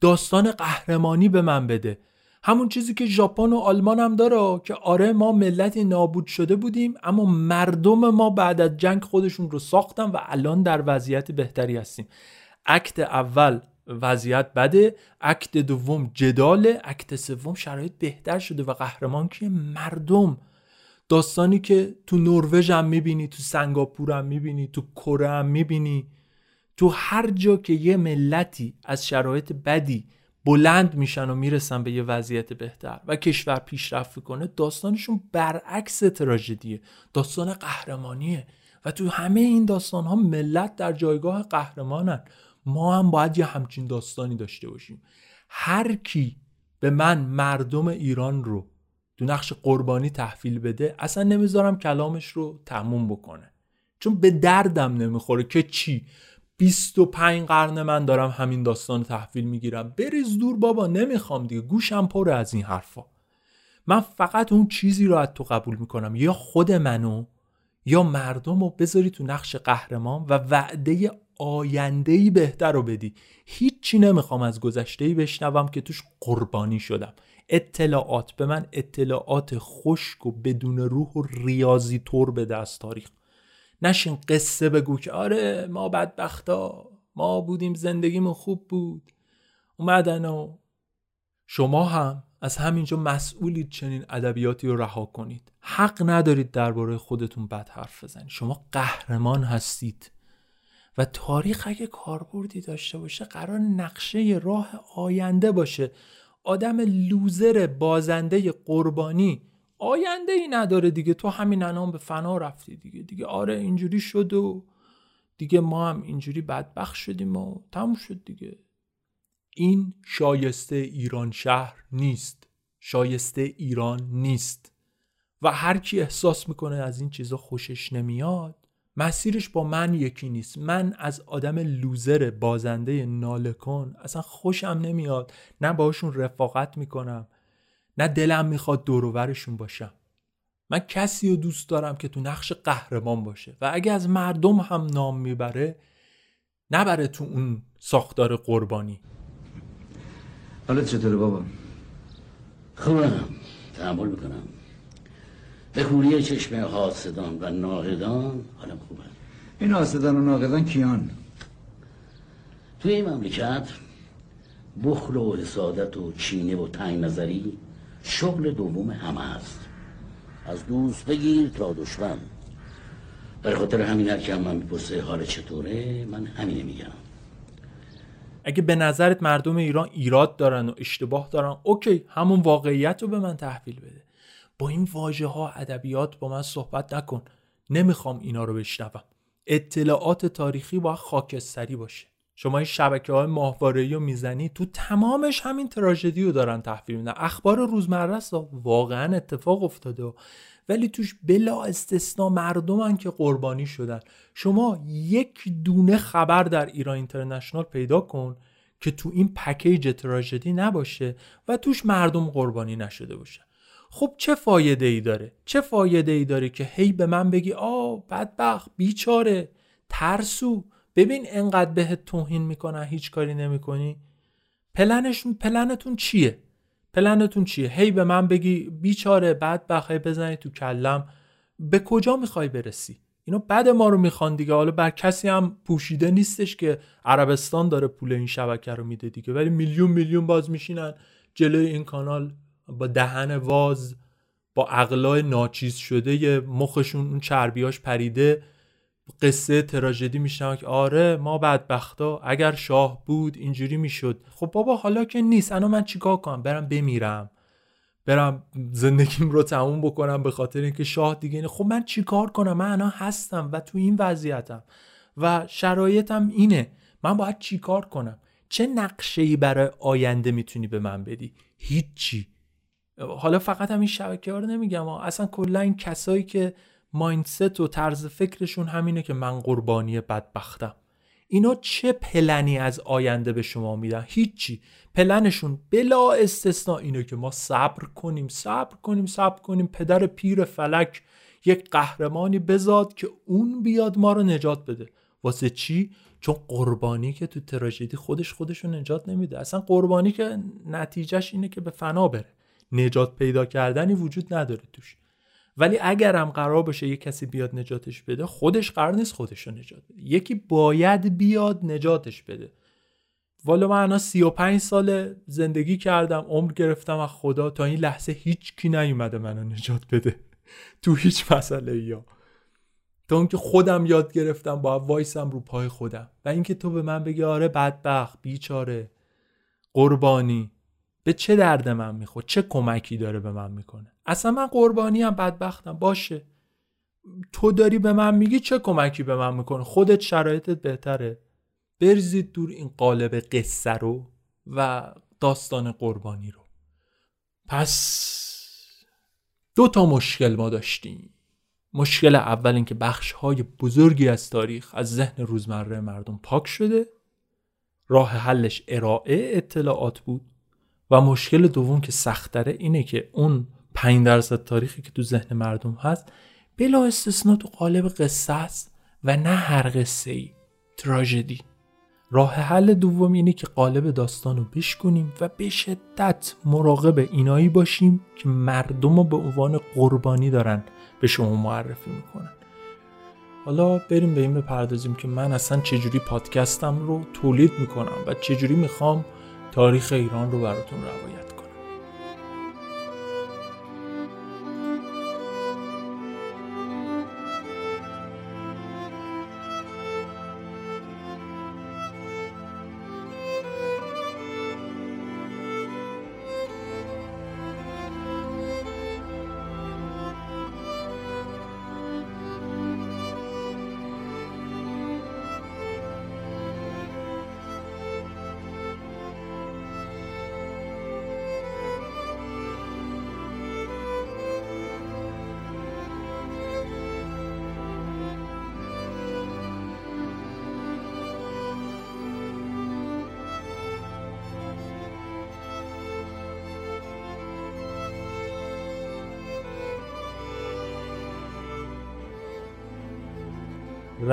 داستان قهرمانی به من بده. همون چیزی که ژاپن و آلمان هم داره که آره ما ملتی نابود شده بودیم اما مردم ما بعد از جنگ خودشون رو ساختن و الان در وضعیت بهتری هستیم. اکت اول وضعیت بده اکت دوم جداله اکت سوم شرایط بهتر شده و قهرمان که مردم. داستانی که تو نروژ هم می‌بینی تو سنگاپور هم می‌بینی تو کره هم می‌بینی. تو هر جا که یه ملتی از شرایط بدی بلند میشن و می‌رسن به یه وضعیت بهتر و کشور پیشرفت کنه داستانشون برعکس تراژدیه. داستان قهرمانیه و تو همه این داستان ها ملت در جایگاه قهرمانن. ما هم باید یه همچین داستانی داشته باشیم. هر کی به من مردم ایران رو تو نقش قربانی تحویل بده اصلا نمی‌ذارم کلامش رو تموم بکنه. چون به دردم نمی‌خوره که چی؟ 25 قرن من دارم همین داستان تحویل می‌گیرم. بریز دور بابا نمی‌خوام دیگه گوشم پر از این حرفا. من فقط اون چیزی رو از تو قبول می‌کنم. یا خود منو یا مردم رو بذاری تو نقش قهرمان و وعده آیندهی بهتر رو بدی. هیچی نمی‌خوام از گذشته بشنوم که توش قربانی شدم. اطلاعات به من اطلاعات خشک و بدون روح و ریاضی طور به از تاریخ نشین قصه بگو که آره ما بدبختا ما بودیم زندگیمون خوب بود. اومدن و شما هم از همینجا مسئولید چنین ادبیاتی رو رها کنید. حق ندارید درباره خودتون بد حرف بزنید. شما قهرمان هستید. و تاریخ اگه کاربردی داشته باشه قرار نقشه راه آینده باشه. آدم لوزر بازنده قربانی آینده ای نداره دیگه. تو همین الان به فنا رفتی دیگه. دیگه آره اینجوری شد و دیگه ما هم اینجوری بدبخت شدیم و تموم شد دیگه. این شایسته ایران شهر نیست. شایسته ایران نیست. و هر کی احساس می‌کنه از این چیزا خوشش نمیاد مسیرش با من یکی نیست. من از آدم لوزر بازنده نالکن اصلا خوشم نمیاد. نه باشون رفاقت می‌کنم نه دلم می‌خواد دوروورشون باشم. من کسی رو دوست دارم که تو نقش قهرمان باشه و اگه از مردم هم نام می‌بره نبره تو اون ساختار قربانی. حالت چطوره بابا؟ خوبم. تحمل می‌کنم. به خوری چشم حاسدان و ناهدان. حالم خوبه. این حاسدان و ناقدان کیان؟ توی این مملکت بخل و حسادت و چینه و تنگ نظری شغل دوم همه است. از دوست بگیر تا دشمن. برای خاطر همین هر که من می‌پرسه حال چطوره من همینه میگم. اگه به نظرت مردم ایران ایراد دارن و اشتباه دارن اوکی همون واقعیت رو به من تحویل بده. با این واژه ها ادبیات با من صحبت نکن. نمی‌خوام اینا رو بشنوم. اطلاعات تاریخی باید خاکستری باشه. شما این شبکه های ماهواره رو می‌زنی تو تمامش همین تراژدی رو دارن تحویل میدن. اخبار روزمره است واقعا اتفاق افتاده. ولی توش بلا استثنا مردمن که قربانی شدن. شما یک دونه خبر در ایران اینترنشنال پیدا کن که تو این پکیج تراژدی نباشه و توش مردم قربانی نشده باشه خب چه فایده ای داره؟ چه فایده ای داره که هی به من بگی آ بدبخت بیچاره ترسو. ببین انقدر بهت توهین می‌کنن هیچ کاری نمی‌کنی. پلنشون پلنتون چیه؟ پلنتون چیه؟ هی به من بگی بیچاره بعد بخوای بزنی تو کلم. به کجا می‌خوای برسی؟ اینا بعد ما رو می‌خوان دیگه. حالا بر کسی هم پوشیده نیستش که عربستان داره پول این شبکه رو میده دیگه. ولی میلیون میلیون باز میشینن جلوی این کانال. با دهن واز با عقلای ناچیز شده یه مخشون اون چربیاش پریده. قصه تراژدی میشنم که آره ما بدبختا اگر شاه بود اینجوری می‌شد. خب بابا حالا که نیست انا من چیکار کنم؟ برم بمیرم. برم زندگیم رو تموم بکنم به خاطر اینکه شاه دیگه اینه خب من چیکار کنم؟ من الان هستم و تو این وضعیتم. و شرایطم اینه. من باید چیکار کنم؟ چه نقشه ای برای آینده می‌تونی به من بدی؟ هیچی. حالا فقط هم این شبکه ها رو نمیگم اصلا کلا این کسایی که مایندست و طرز فکرشون همینه که من قربانی بدبختم. اینا چه پلنی از آینده به شما میدن؟ هیچی. پلنشون بلا استثنا اینه که ما صبر کنیم صبر کنیم صبر کنیم. پدر پیر فلک یک قهرمانی بزاد که اون بیاد ما رو نجات بده. واسه چی؟ چون قربانی که تو تراژدی خودش خودشو نجات نمیده. اصلا قربانی که نتیجهش اینه که به فنا بره. نجات پیدا کردنی وجود نداره توش. ولی اگرم قرار باشه یه کسی بیاد نجاتش بده خودش قرار نیست خودش رو نجات بده. یکی باید بیاد نجاتش بده. والا من الان 35 سال زندگی کردم عمر گرفتم از خدا تا این لحظه هیچ کی نیومده منو نجات بده. تو هیچ مسئله یا تا اونکه خودم یاد گرفتم با وایسم رو پای خودم. و اینکه تو به من بگی آره بدبخت بیچاره قربانی. به چه درد من می‌خواد چه کمکی داره به من می‌کنه؟ اصلا من قربانی هم بدبختم باشه. تو داری به من میگی چه کمکی به من می‌کنه؟ خودت شرایطت بهتره. برزید دور این قالب قصه رو و داستان قربانی رو. پس دو تا مشکل ما داشتیم. مشکل اول این که بخش های بزرگی از تاریخ از ذهن روزمره مردم پاک شده. راه حلش ارائه اطلاعات بود. و مشکل دوم که سختره اینه که اون 5 درصد تاریخی که تو ذهن مردم هست بلا استثنا تو قالب قصه است و نه هر قصه ای تراژدی راه حل دوم اینه که قالب داستان رو بشکنیم و به شدت مراقب اینایی باشیم که مردم رو به عنوان قربانی دارن به شما معرفی می‌کنن. حالا بریم به این بپردازیم که من اصلا چجوری پادکستم رو تولید می‌کنم و چجوری می‌خوام تاریخ ایران رو براتون روایت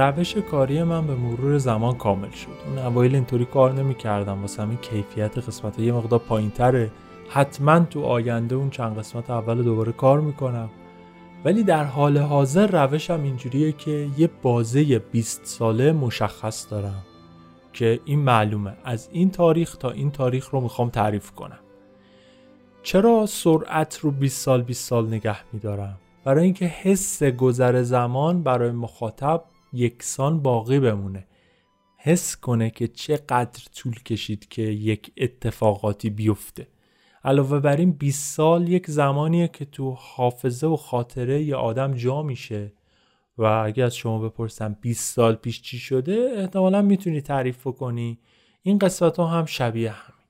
روش کاری من به مرور زمان کامل شد. اون اوایل اینطوری کار نمی‌کردم. واسه همین کیفیت قسمت یه مقدار پایین تره حتما تو آینده اون چند قسمت اول دوباره کار می‌کنم. ولی در حال حاضر روشم اینجوریه که یه بازه 20 ساله مشخص دارم که این معلومه. از این تاریخ تا این تاریخ رو می‌خوام تعریف کنم. چرا سرعت رو 20 سال 20 سال نگه میدارم؟ برای اینکه حس گذر زمان برای مخاطب یکسان باقی بمونه. حس کنه که چقدر طول کشید که یک اتفاقاتی بیفته. علاوه بر این 20 سال یک زمانیه که تو حافظه و خاطره یه آدم جا میشه و اگه از شما بپرسم 20 سال پیش چی شده احتمالا می‌تونی تعریف کنی. این قسمت ها هم شبیه همین.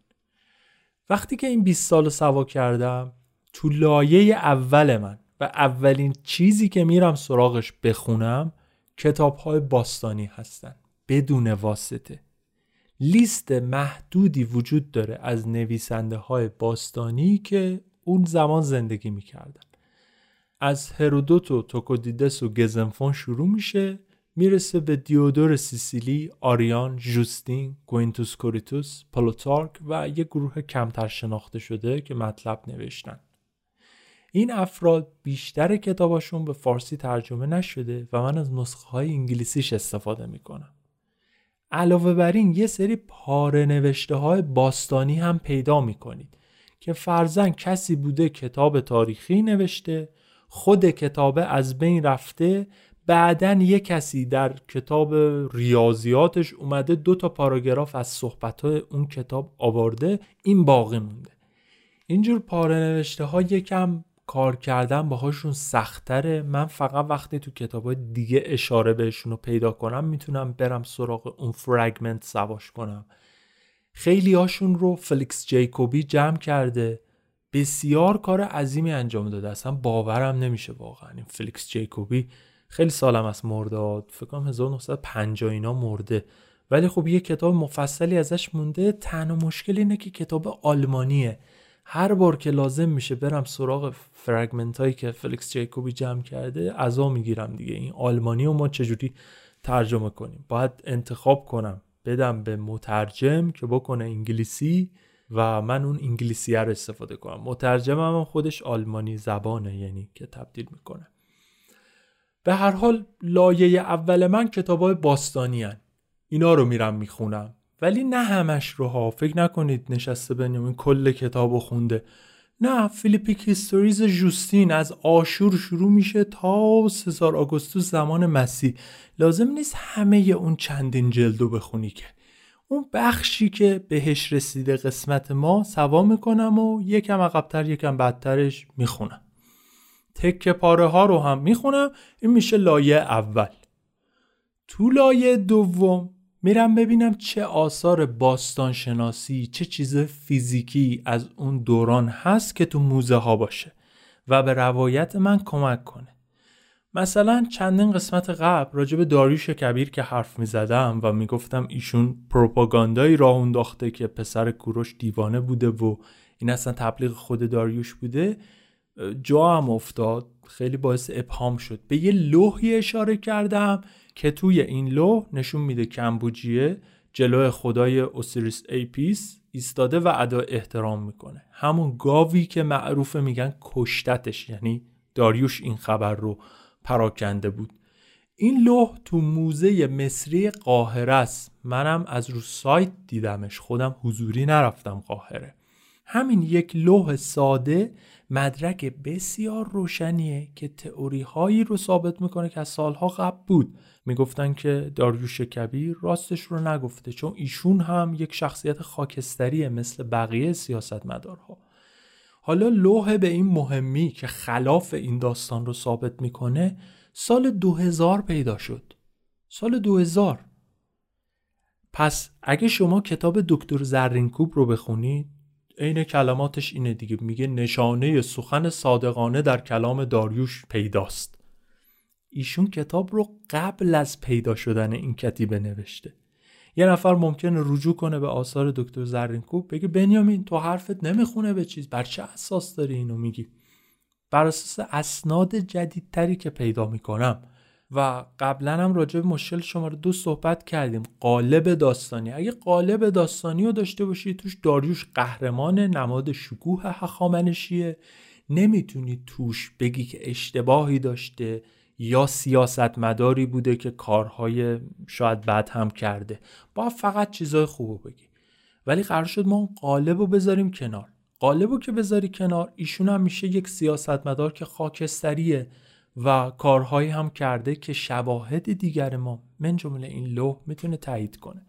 وقتی که این 20 سال رو سوا کردم تو لایه اول من و اولین چیزی که میرم سراغش بخونم کتاب های باستانی هستند بدون واسطه لیست محدودی وجود داره از نویسنده های باستانی که اون زمان زندگی می‌کردن از هرودوت و توکودیدس و گزنفون شروع میشه می‌رسه به دیودور سیسیلی، آریان، جوستین، کوینتوس کورتیوس، پلوتارک و یک گروه کمتر شناخته شده که مطلب نوشتن. این افراد بیشتر کتاباشون به فارسی ترجمه نشده و من از نسخه های انگلیسیش استفاده می‌کنم. علاوه بر این یه سری پاره نوشته های باستانی هم پیدا می‌کنید که فرزن کسی بوده کتاب تاریخی نوشته خود کتاب از بین رفته بعدا یه کسی در کتاب ریاضیاتش اومده دو تا پاراگراف از صحبت های اون کتاب آورده این باقی مونده اینجور پاره نوشته ها یکم کار کردن باهاشون سختره. من فقط وقتی تو کتاب دیگه اشاره بهشون رو پیدا کنم می‌تونم برم سراغ اون fragment سواش کنم. خیلی هاشون رو فلیکس جیکوبی جمع کرده. بسیار کار عظیمی انجام داده. اصلا باورم نمیشه واقعا. این فلیکس جیکوبی خیلی ساله مرده. فکر کنم 1950 اینا مرده. ولی خب یه کتاب مفصلی ازش مونده. تنها مشکل اینه که کتاب آلمانیه. هر بار که لازم میشه برم سراغ fragment هایی که فلیکس جیکوبی جمع کرده عزا می‌گیرم دیگه. این آلمانی و ما چجوری ترجمه کنیم؟ باید انتخاب کنم. بدم به مترجم که بکنه انگلیسی و من اون انگلیسی رو استفاده کنم. مترجم هم خودش آلمانی زبانه یعنی که تبدیل می‌کنه. به هر حال لایه اول من کتاب های باستانی هن. اینا رو میرم می‌خونم. ولی نه همش رو ها فکر نکنید نشسته بنیامین کل کتاب خونده. نه فیلیپیک هیستوریز جوستین از آشور شروع میشه تا سزار آگوستوس زمان مسیح. لازم نیست همه اون چندین جلدو بخونی که. اون بخشی که بهش رسیده قسمت ما سوا می‌کنم و یکم عقبتر یکم بدترش می‌خونم. تکه پاره ها رو هم می‌خونم. این میشه لایه اول. تو لایه دوم میرم ببینم چه آثار باستان شناسی چه چیز فیزیکی از اون دوران هست که تو موزه ها باشه و به روایت من کمک کنه. مثلا چندین قسمت قبل راجع به داریوش کبیر که حرف می زدم و می‌گفتم ایشون پروپاگاندایی راه انداخته که پسر کوروش دیوانه بوده و این اصلا تبلیغ خود داریوش بوده جا هم افتاد. خیلی باعث ابهام شد. به یه لوحی اشاره کردم که توی این لوح نشون میده کمبوجیه جلوی خدای اوسیریس ایپیس ایستاده و ادا احترام می‌کنه. همون گاوی که معروف میگن کشتتش یعنی داریوش این خبر رو پراکنده بود. این لوح تو موزه مصری قاهره است. منم از رو سایت دیدمش. خودم حضوری نرفتم قاهره. همین یک لوح ساده مدرک بسیار روشنیه که تئوری هایی رو ثابت می‌کنه که از سالها قبل بود. می‌گفتن که داریوش کبیر راستش رو نگفته چون ایشون هم یک شخصیت خاکستریه مثل بقیه سیاستمدارها. حالا لوح به این مهمی که خلاف این داستان رو ثابت می‌کنه سال 2000 پیدا شد. سال 2000 پس اگه شما کتاب دکتر زرینکوب رو بخونید عین کلماتش اینه دیگه. میگه نشانه سخن صادقانه در کلام داریوش پیداست. ایشون کتاب رو قبل از پیدا شدن این کتیبه نوشته. یه نفر ممکنه رجوع کنه به آثار دکتر زرینکوب بگه بنیامین تو حرفت نمی‌خونه به چیز. بر چه اساس داری اینو میگی؟ بر اساس اسناد جدیدتری که پیدا می‌کنم. و قبلا هم راجع به مشکل شماره دو صحبت کردیم. قالب داستانی. اگه قالب داستانی رو داشته باشی توش داریوش قهرمان نماد شکوه هخامنشیه. نمی‌تونی توش بگی که اشتباهی داشته یا سیاستمداری بوده که کارهای شاید بد هم کرده. با فقط چیزای خوب بگی. ولی قرار شد ما اون قالب رو بذاریم کنار. قالب رو که بذاری کنار ایشون هم میشه یک سیاستمدار که خاکستریه. و کارهایی هم کرده که شواهد دیگر ما من جمله این لوح می‌تونه تایید کنه.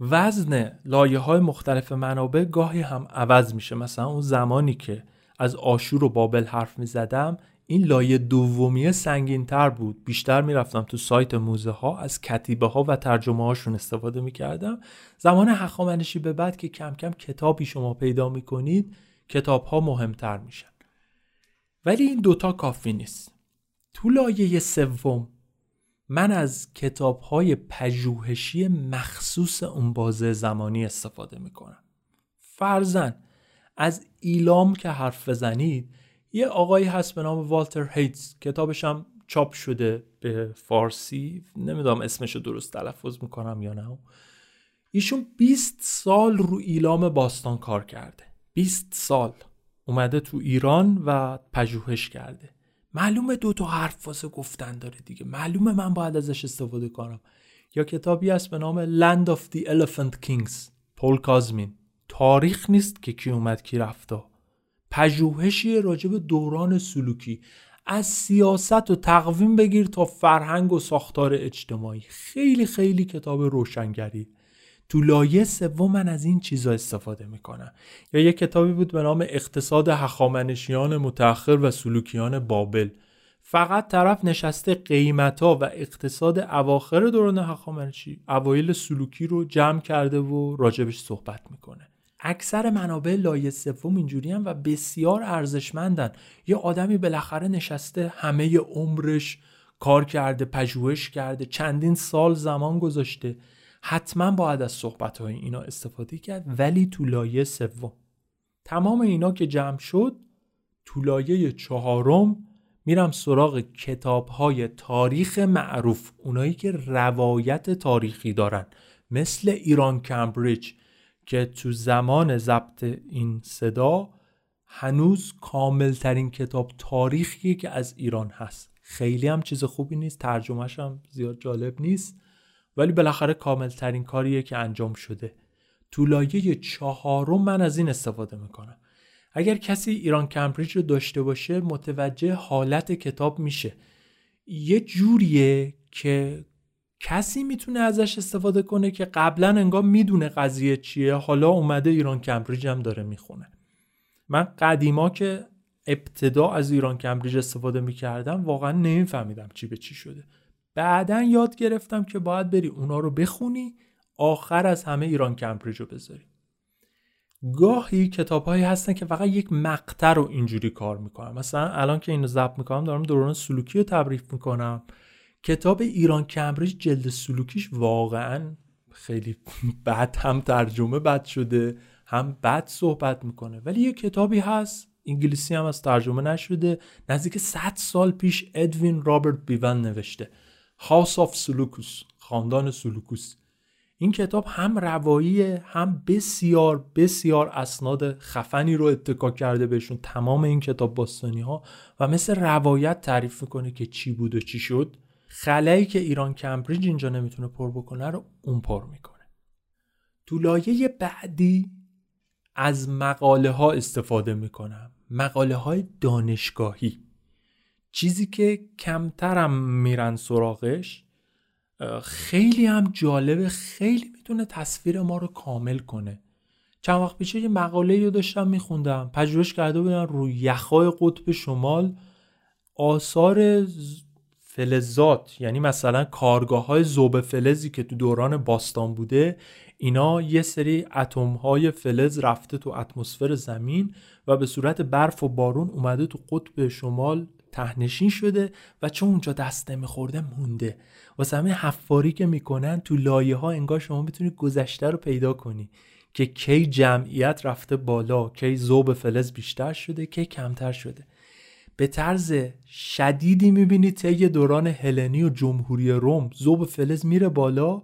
وزن لایه های مختلف منابع گاهی هم عوض میشه. مثلا اون زمانی که از آشور و بابل حرف می‌زدم این لایه دومیه سنگین تر بود. بیشتر می‌رفتم تو سایت موزه ها از کتیبه ها و ترجمه هاشون استفاده می‌کردم. زمان هخامنشی به بعد که کم کم کتابی شما پیدا می‌کنید کتاب ها مهمتر میشن. ولی این دوتا کافی نیست. تو لایه سوم من از کتاب های پژوهشی مخصوص اون بازه زمانی استفاده می‌کنم. فرزن از ایلام که حرف بزنید یه آقایی هست به نام والتر هیتز. کتابش هم چاپ شده به فارسی نمی‌دونم اسمشو درست تلفظ می‌کنم یا نه. ایشون 20 سال رو ایلام باستان کار کرده. 20 سال. اومده تو ایران و پژوهش کرده. معلومه دو تا حرف واسه گفتن داره دیگه. معلومه من باید ازش استفاده کنم. یا کتابی هست به نام Land of the Elephant Kings پول کازمین. تاریخ نیست که کی اومد کی رفتا پژوهشی راجع به دوران سلوکی. از سیاست و تقویم بگیر تا فرهنگ و ساختار اجتماعی. خیلی خیلی کتاب روشنگری. تو لایه سوم من از این چیزا استفاده می‌کنم. یا یه کتابی بود به نام اقتصاد هخامنشیان متأخر و سلوکیان بابل. فقط طرف نشسته قیمت ها و اقتصاد اواخر دوران هخامنشی اوایل سلوکی رو جمع کرده و راجبش صحبت می‌کنه. اکثر منابع لایه سوم اینجوری هم و بسیار ارزشمندن. یه آدمی بالاخره نشسته همه عمرش کار کرده پژوهش کرده چندین سال زمان گذاشته. حتما باید از صحبت های اینا استفاده کرد ولی تو لایه سوم. تمام اینا که جمع شد تو لایه چهارم میرم سراغ کتاب های تاریخ معروف اونایی که روایت تاریخی دارن. مثل ایران کمبریج که تو زمان ضبط این صدا هنوز کاملترین کتاب تاریخی که از ایران هست. خیلی هم چیز خوبی نیست ترجمهش هم زیاد جالب نیست. ولی بالاخره کامل ترین کاریه که انجام شده. تو لایه چهارم من از این استفاده می‌کنم. اگر کسی ایران کمبریج رو داشته باشه متوجه حالت کتاب میشه. یه جوریه که کسی می‌تونه ازش استفاده کنه که قبلا انگار می‌دونه قضیه چیه. حالا اومده ایران کمبریج هم داره می‌خونه. من قدیما که ابتدا از ایران کمبریج استفاده می‌کردم واقعا نمیفهمیدم چی به چی شده. بعدا یاد گرفتم که باید بری اونا رو بخونی آخر از همه ایران کمبریج رو بذاری. گاهی کتاب هایی هستن که فقط یک مقطع رو اینجوری کار می‌کنم مثلا الان که اینو ضبط می‌کنم دارم دوران سلوکی رو تبریف می‌کنم. کتاب ایران کمبریج جلد سلوکیش واقعا خیلی بد هم ترجمه بد شده هم بد صحبت می‌کنه. ولی یه کتابی هست انگلیسی هم از ترجمه نشده نزدیک 100 سال پیش ادوین رابرت بیون نوشته. House of Seleucus خاندان سلوکوس. این کتاب هم روایی هم بسیار بسیار اسناد خفنی رو اتکا کرده بهشون تمام این کتاب باستانی ها و مثل روایت تعریف می‌کنه که چی بود و چی شد. خلایی که ایران کمبریج اینجا نمی‌تونه پر بکنه رو اون پر می‌کنه. تو لایه بعدی از مقاله ها استفاده می‌کنم. مقاله های دانشگاهی. چیزی که کمترم میرن سراغش خیلی هم جالبه خیلی می‌تونه تصویر ما رو کامل کنه. چند وقت پیش یه مقاله رو داشتم میخوندم. پژوهش کرده بودن روی یخهای قطب شمال آثار فلزات یعنی مثلا کارگاه های زوب فلزی که تو دوران باستان بوده اینا یه سری اتم های فلز رفته تو اتمسفر زمین و به صورت برف و بارون اومده تو قطب شمال تهنشین شده و چون اونجا دست نمیخورده مونده. واسه همه حفاری که می‌کنن تو لایه ها انگار شما می‌تونید گذشته رو پیدا کنی که کی جمعیت رفته بالا کی زوب فلز بیشتر شده کی کمتر شده. به طرز شدیدی می‌بینید طی دوران هلنی و جمهوری روم زوب فلز میره بالا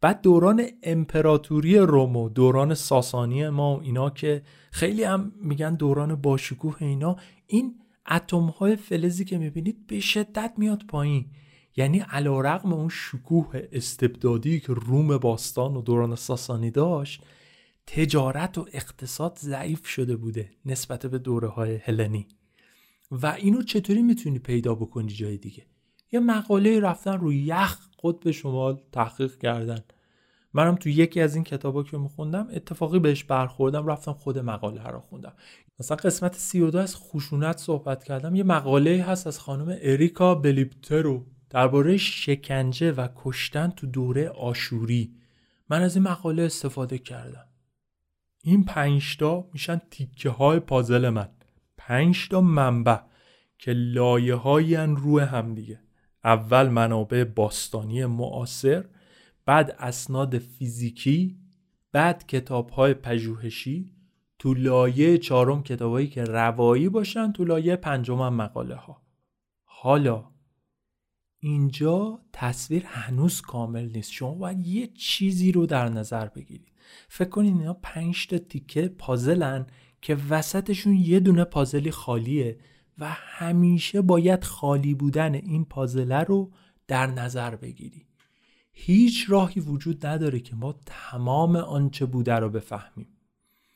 بعد دوران امپراتوری روم و دوران ساسانی ما و اینا که خیلی هم میگن دوران باشکوه اینا این اتم های فلزی که می‌بینید به شدت میاد پایین. یعنی علا رقم اون شکوه استبدادی که روم باستان و دوران ساسانی داشت تجارت و اقتصاد ضعیف شده بوده نسبت به دوره های هلنی. و اینو چطوری می‌تونی پیدا بکنی جای دیگه؟ یه مقاله رفتن روی یخ قطب شمال تحقیق کردن. منم تو یکی از این کتابا که میخوندم اتفاقی بهش برخوردم رفتم خود مقاله رو خوندم. مثلا قسمت 32 از خشونت صحبت کردم یه مقاله هست از خانم اریکا بلیپترو درباره شکنجه و کشتن تو دوره آشوری. من از این مقاله استفاده کردم. این پنجتا میشن تیکه های پازل من. پنجتا منبع که لایه های روی هم دیگه. اول منابع باستانی معاصر بعد اسناد فیزیکی بعد کتاب های پژوهشی تو لایه چهارم کتابایی که روایی باشن تو لایه پنجم مقاله ها حالا اینجا تصویر هنوز کامل نیست. شما باید یه چیزی رو در نظر بگیرید. فکر کنید اینا پنج تا تیکه پازلن که وسطشون یه دونه پازلی خالیه و همیشه باید خالی بودن این پازله رو در نظر بگیری. هیچ راهی وجود نداره که ما تمام آنچه بوده رو بفهمیم.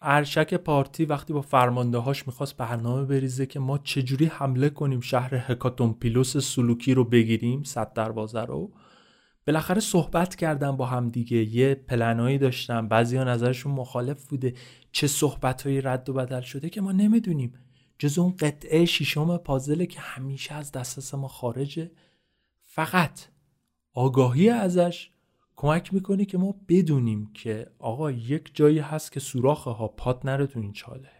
ارشک پارتی وقتی با فرمانده هاش می‌خواست برنامه بریزه که ما چجوری حمله کنیم شهر هکاتومپیلوس سلوکی رو بگیریم صد دروازه رو بالاخره صحبت کردن با هم دیگه یه پلنایی داشتن بعضی ها نظرشون مخالف بوده چه صحبت های رد و بدل شده که ما نمی‌دونیم. جز اون قطعه شیشم پازله که همیشه از دسترس ما خارجه. فقط آگاهی ازش کمک می‌کنه که ما بدونیم که آقا یک جایی هست که سوراخ ها پات نره تو این چاله.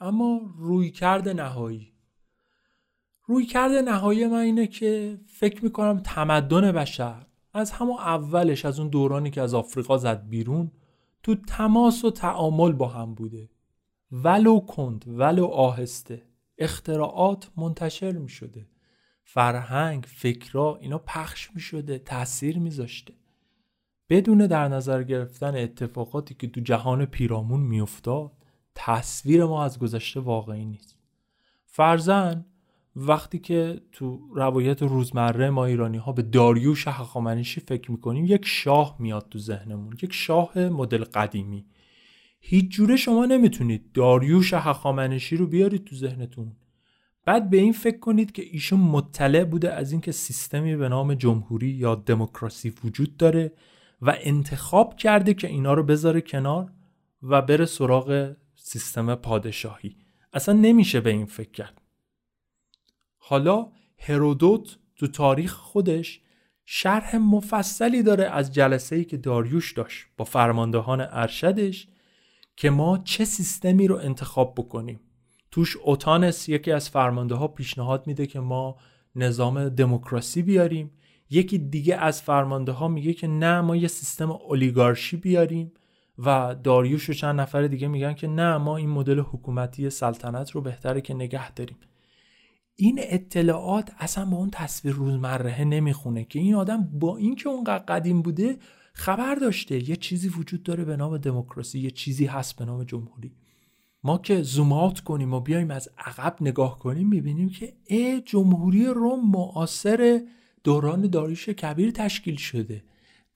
اما روی کرده نهایی. روی کرده نهایی من اینه که فکر می‌کنم تمدن بشر از همون اولش از اون دورانی که از آفریقا زد بیرون تو تماس و تعامل با هم بوده. ولو کند ولو آهسته. اختراعات منتشر می شده فرهنگ فکرا اینا پخش می شده تاثیر می بدون در نظر گرفتن اتفاقاتی که تو جهان پیرامون میافتاد تصویر ما از گذشته واقعی نیست. فرزن وقتی که تو روایت روزمره ما ایرانی ها به داریوش هخامنشی فکر می‌کنیم یک شاه میاد تو ذهنمون یک شاه مدل قدیمی. هیچ جوره شما نمی‌تونید داریوش هخامنشی رو بیارید تو ذهنتون. بعد به این فکر کنید که ایشون مطلع بوده از اینکه سیستمی به نام جمهوری یا دموکراسی وجود داره و انتخاب کرده که اینا رو بذاره کنار و بره سراغ سیستم پادشاهی. اصلا نمیشه به این فکر کرد. حالا هرودوت تو تاریخ خودش شرح مفصلی داره از جلسه ای که داریوش داشت با فرماندهان ارشدش که ما چه سیستمی رو انتخاب بکنیم. توش اوتانس یکی از فرمانده ها پیشنهاد میده که ما نظام دموکراسی بیاریم. یکی دیگه از فرمانده ها میگه که نه ما یه سیستم اولیگارشی بیاریم و داریوش و چند نفر دیگه میگن که نه ما این مدل حکومتی سلطنت رو بهتره که نگه داریم. این اطلاعات اصلا با اون تصویر روزمره نمی‌خونه که این آدم با اینکه اونقدر قدیم بوده خبر داشته. یه چیزی وجود داره به نام دموکراسی یه چیزی هست به نام جمهوری. ما که زوم کنیم و بیایم از عقب نگاه کنیم می‌بینیم که ای جمهوری روم معاصر دوران داریوش کبیر تشکیل شده.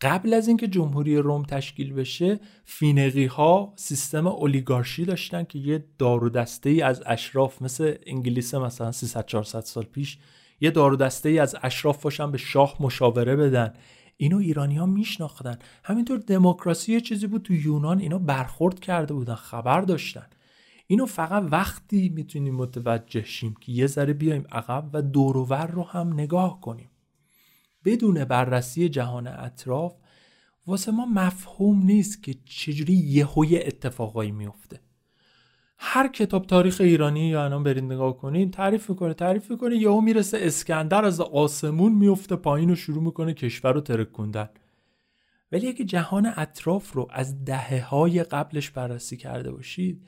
قبل از اینکه جمهوری روم تشکیل بشه فینقی ها سیستم اولیگارشی داشتن که یه دار دسته ای از اشراف مثل انگلیس مثلا 300 400 سال پیش یه دار دسته ای از اشراف باشن به شاه مشاوره بدن. اینو ایرانی ها میشناختن. همینطور دموکراسی یه چیزی بود تو یونان اینا برخورد کرده بودن خبر داشتن. اینو فقط وقتی می‌تونیم متوجه شیم که یه ذره بیایم عقب و دورور رو هم نگاه کنیم. بدون بررسی جهان اطراف واسه ما مفهوم نیست که چجوری یهوی اتفاقایی میفته هر کتاب تاریخ ایرانی یا الان برید نگاه کنین تعریف می‌کنه تعریف می‌کنه یهو می‌رسه اسکندر از آسمون میفته پایین و شروع می‌کنه کشور رو ترکوندن ولی اگه جهان اطراف رو از دهه های قبلش بررسی کرده باشید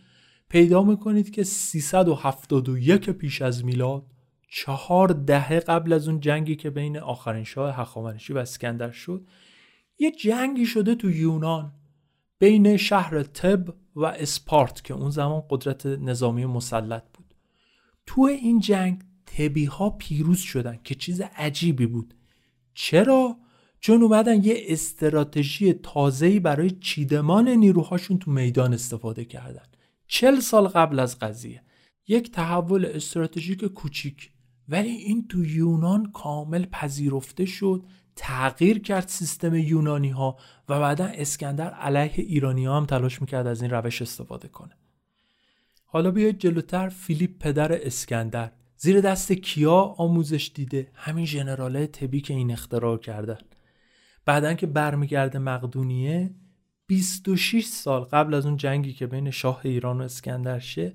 پیدا می‌کنید که 371 پیش از میلاد چهار دهه قبل از اون جنگی که بین آخرین شاه هخامنشی و اسکندر شد یه جنگی شده تو یونان بین شهر تب و اسپارت که اون زمان قدرت نظامی مسلط بود. تو این جنگ تبی ها پیروز شدن که چیز عجیبی بود. چرا؟ چون اومدن یه استراتژی تازه‌ای برای چیدمان نیروهاشون تو میدان استفاده کردن. چل سال قبل از قضیه. یک تحول استراتژیک کوچیک. ولی این تو یونان کامل پذیرفته شد تغییر کرد سیستم یونانی ها و بعدا اسکندر علیه ایرانی ها هم تلاش می‌کرد از این روش استفاده کنه. حالا بیاید جلوتر فیلیپ پدر اسکندر. زیر دست کیا آموزش دیده؟ همین ژنراله تبی که این اختراع کردن بعدا که برمیگرده مقدونیه 26 سال قبل از اون جنگی که بین شاه ایران و اسکندر شه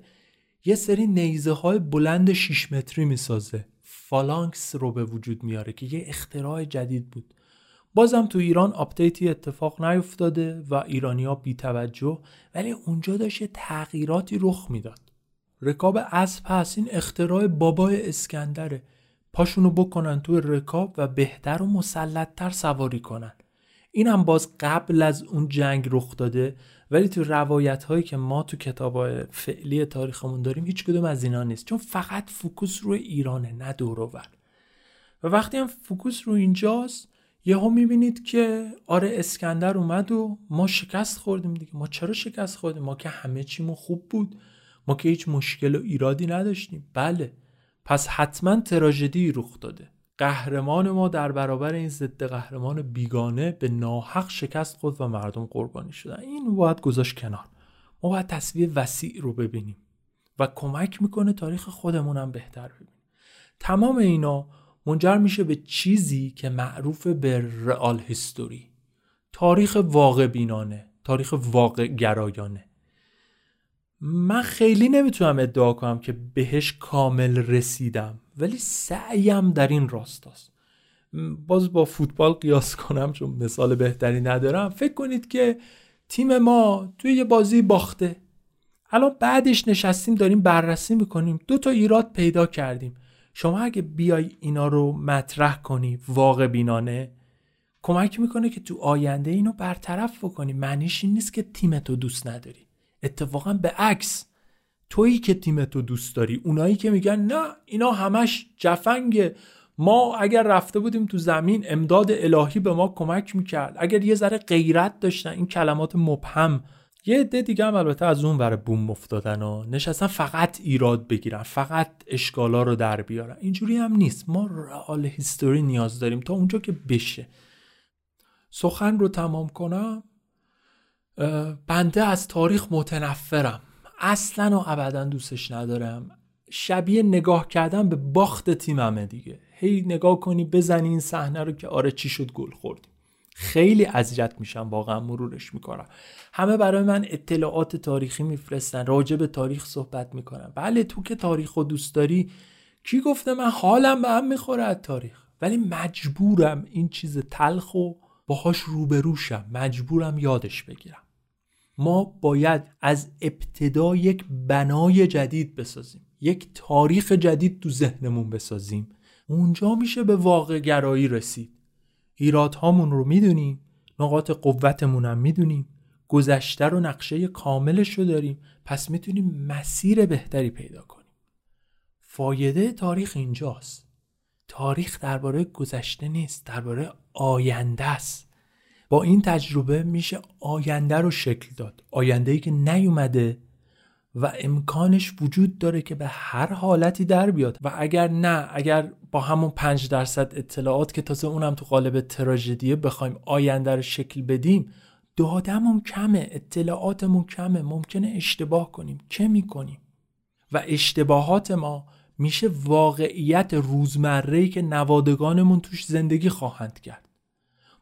یه سری نیزه های بلند 6 متری می‌سازه. فالانکس رو به وجود میاره که یه اختراع جدید بود. بازم تو ایران update ی اتفاق نیفتاده و ایرانیا بی توجه ولی اونجا داشت تغییراتی رخ می‌داد. رکاب اسب هست این اختراع بابای اسکندره. پاشونو بکنن تو رکاب و بهتر و مسلطتر سواری کنن. این هم باز قبل از اون جنگ رخ داده ولی تو روایت هایی که ما تو کتاب فعلی تاریخمون داریم هیچ کدوم از اینا نیست. چون فقط focus روی ایرانه نه و وقتی هم فوکوس رو اینجاست یهو می‌بینید که آره اسکندر اومد و ما شکست خوردیم دیگه. ما چرا شکست خوردیم؟ ما که همه چیمون خوب بود. ما که هیچ مشکل و ایرادی نداشتیم. بله. پس حتما تراژدی رخ داده. قهرمان ما در برابر این ضد قهرمان بیگانه به ناحق شکست خود و مردم قربانی شدن. این باید گذاشت کنار. ما باید تصویر وسیع رو ببینیم و کمک می‌کنه تاریخ خودمونم بهتر ببینیم. تمام اینا منجر میشه به چیزی که معروف به رئال هیستوری. تاریخ واقع بینانه تاریخ واقع گرایانه من خیلی نمی‌تونم ادعا کنم که بهش کامل رسیدم. ولی سعیم در این راستاست. باز با فوتبال قیاس کنم چون مثال بهتری ندارم. فکر کنید که تیم ما توی یه بازی باخته. الان بعدش نشستیم داریم بررسی می‌کنیم. دو تا ایراد پیدا کردیم. شما اگه بیای اینا رو مطرح کنی واقع بینانه کمک می‌کنه که تو آینده اینو برطرف بکنی. معنیش این نیست که تیمتو دوست نداری. اتفاقا به عکس. تویی که تیمتو دوست داری. اونایی که میگن نه اینا همش جفنگه. ما اگر رفته بودیم تو زمین امداد الهی به ما کمک می‌کرد. اگر یه ذره غیرت داشتن این کلمات مبهم. یه عده دیگه هم البته از اون ور بوم افتادن و نشستن فقط ایراد بگیرن فقط اشکالا رو در بیارن. اینجوری هم نیست. ما رئال هیستوری نیاز داریم تا اونجا که بشه. سخن رو تمام کنم. بنده از تاریخ متنفرم. اصلا و ابدا دوستش ندارم. شبیه نگاه کردن به باخت تیممه دیگه. هی نگاه کنی بزنی این صحنه رو که آره چی شد گل خوردیم خیلی اذیت میشم واقعا مرورش می‌کنم. همه برای من اطلاعات تاریخی میفرستن راجع به تاریخ صحبت می‌کنن. بله تو که تاریخ و دوست داری کی گفته من حالم به هم می‌خوره از تاریخ؟ ولی مجبورم این چیز تلخ و باهاش روبروشم. مجبورم یادش بگیرم. ما باید از ابتدا یک بنای جدید بسازیم یک تاریخ جدید تو ذهنمون بسازیم. اونجا میشه به واقع گرایی رسید. هامون رو می‌دونیم نقاط قوتمون هم می‌دونیم گذشته رو نقشه کاملش رو داریم پس می‌تونیم مسیر بهتری پیدا کنیم. فایده تاریخ اینجاست. تاریخ درباره گذشته نیست درباره آینده است. با این تجربه میشه آینده رو شکل داد. آینده ای که نیومده و امکانش وجود داره که به هر حالتی در بیاد. و اگر نه اگر با همون پنج درصد اطلاعات که تازه اونم تو قالب تراژدیه بخوایم آینده رو شکل بدیم دادمون کمه اطلاعاتمون کمه ممکنه اشتباه کنیم. چه می‌کنیم؟ و اشتباهات ما میشه واقعیت روزمره که نوادگانمون توش زندگی خواهند کرد.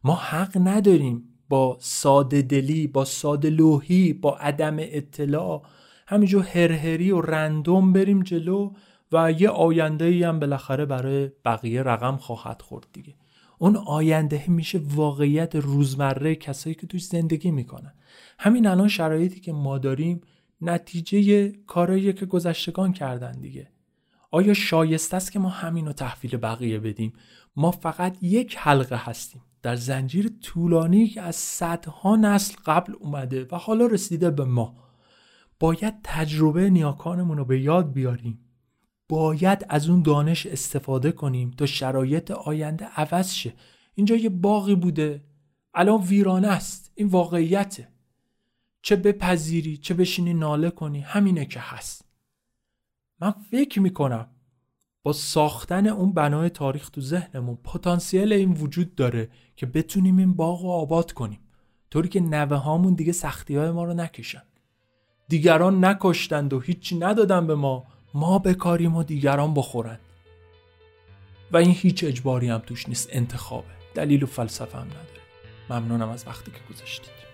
ما حق نداریم با ساده دلی با ساده لوحی با عدم اطلاع همینجور هرهری و رندوم بریم جلو و یه آینده ای هم بالاخره برای بقیه رقم خواهد خورد دیگه. اون آینده میشه واقعیت روزمره کسایی که توش زندگی می‌کنن. همین الان شرایطی که ما داریم نتیجه کارایی که گذشتگان کردن دیگه. آیا شایسته است که ما همین رو تحویل بقیه بدیم؟ ما فقط یک حلقه هستیم. در زنجیر طولانی که از صدها نسل قبل اومده و حالا رسیده به ما. باید تجربه نیاکانمون رو به یاد بیاریم. باید از اون دانش استفاده کنیم تا شرایط آینده عوض شه. اینجا یه باقی بوده. الان ویرانه است. این واقعیته. چه بپذیری چه بشینی ناله کنی همینه که هست. من فکر می‌کنم با ساختن اون بنای تاریخ تو ذهنمون پتانسیل این وجود داره که بتونیم این باغ رو آباد کنیم. طوری که نوه هامون دیگه سختی های ما رو نکشن. دیگران نکشتند و هیچی ندادن به ما. ما بکاریم و دیگران بخورند و این هیچ اجباری هم توش نیست. انتخابه. دلیل و فلسفه هم نداره. ممنونم از وقتی که گذاشتید.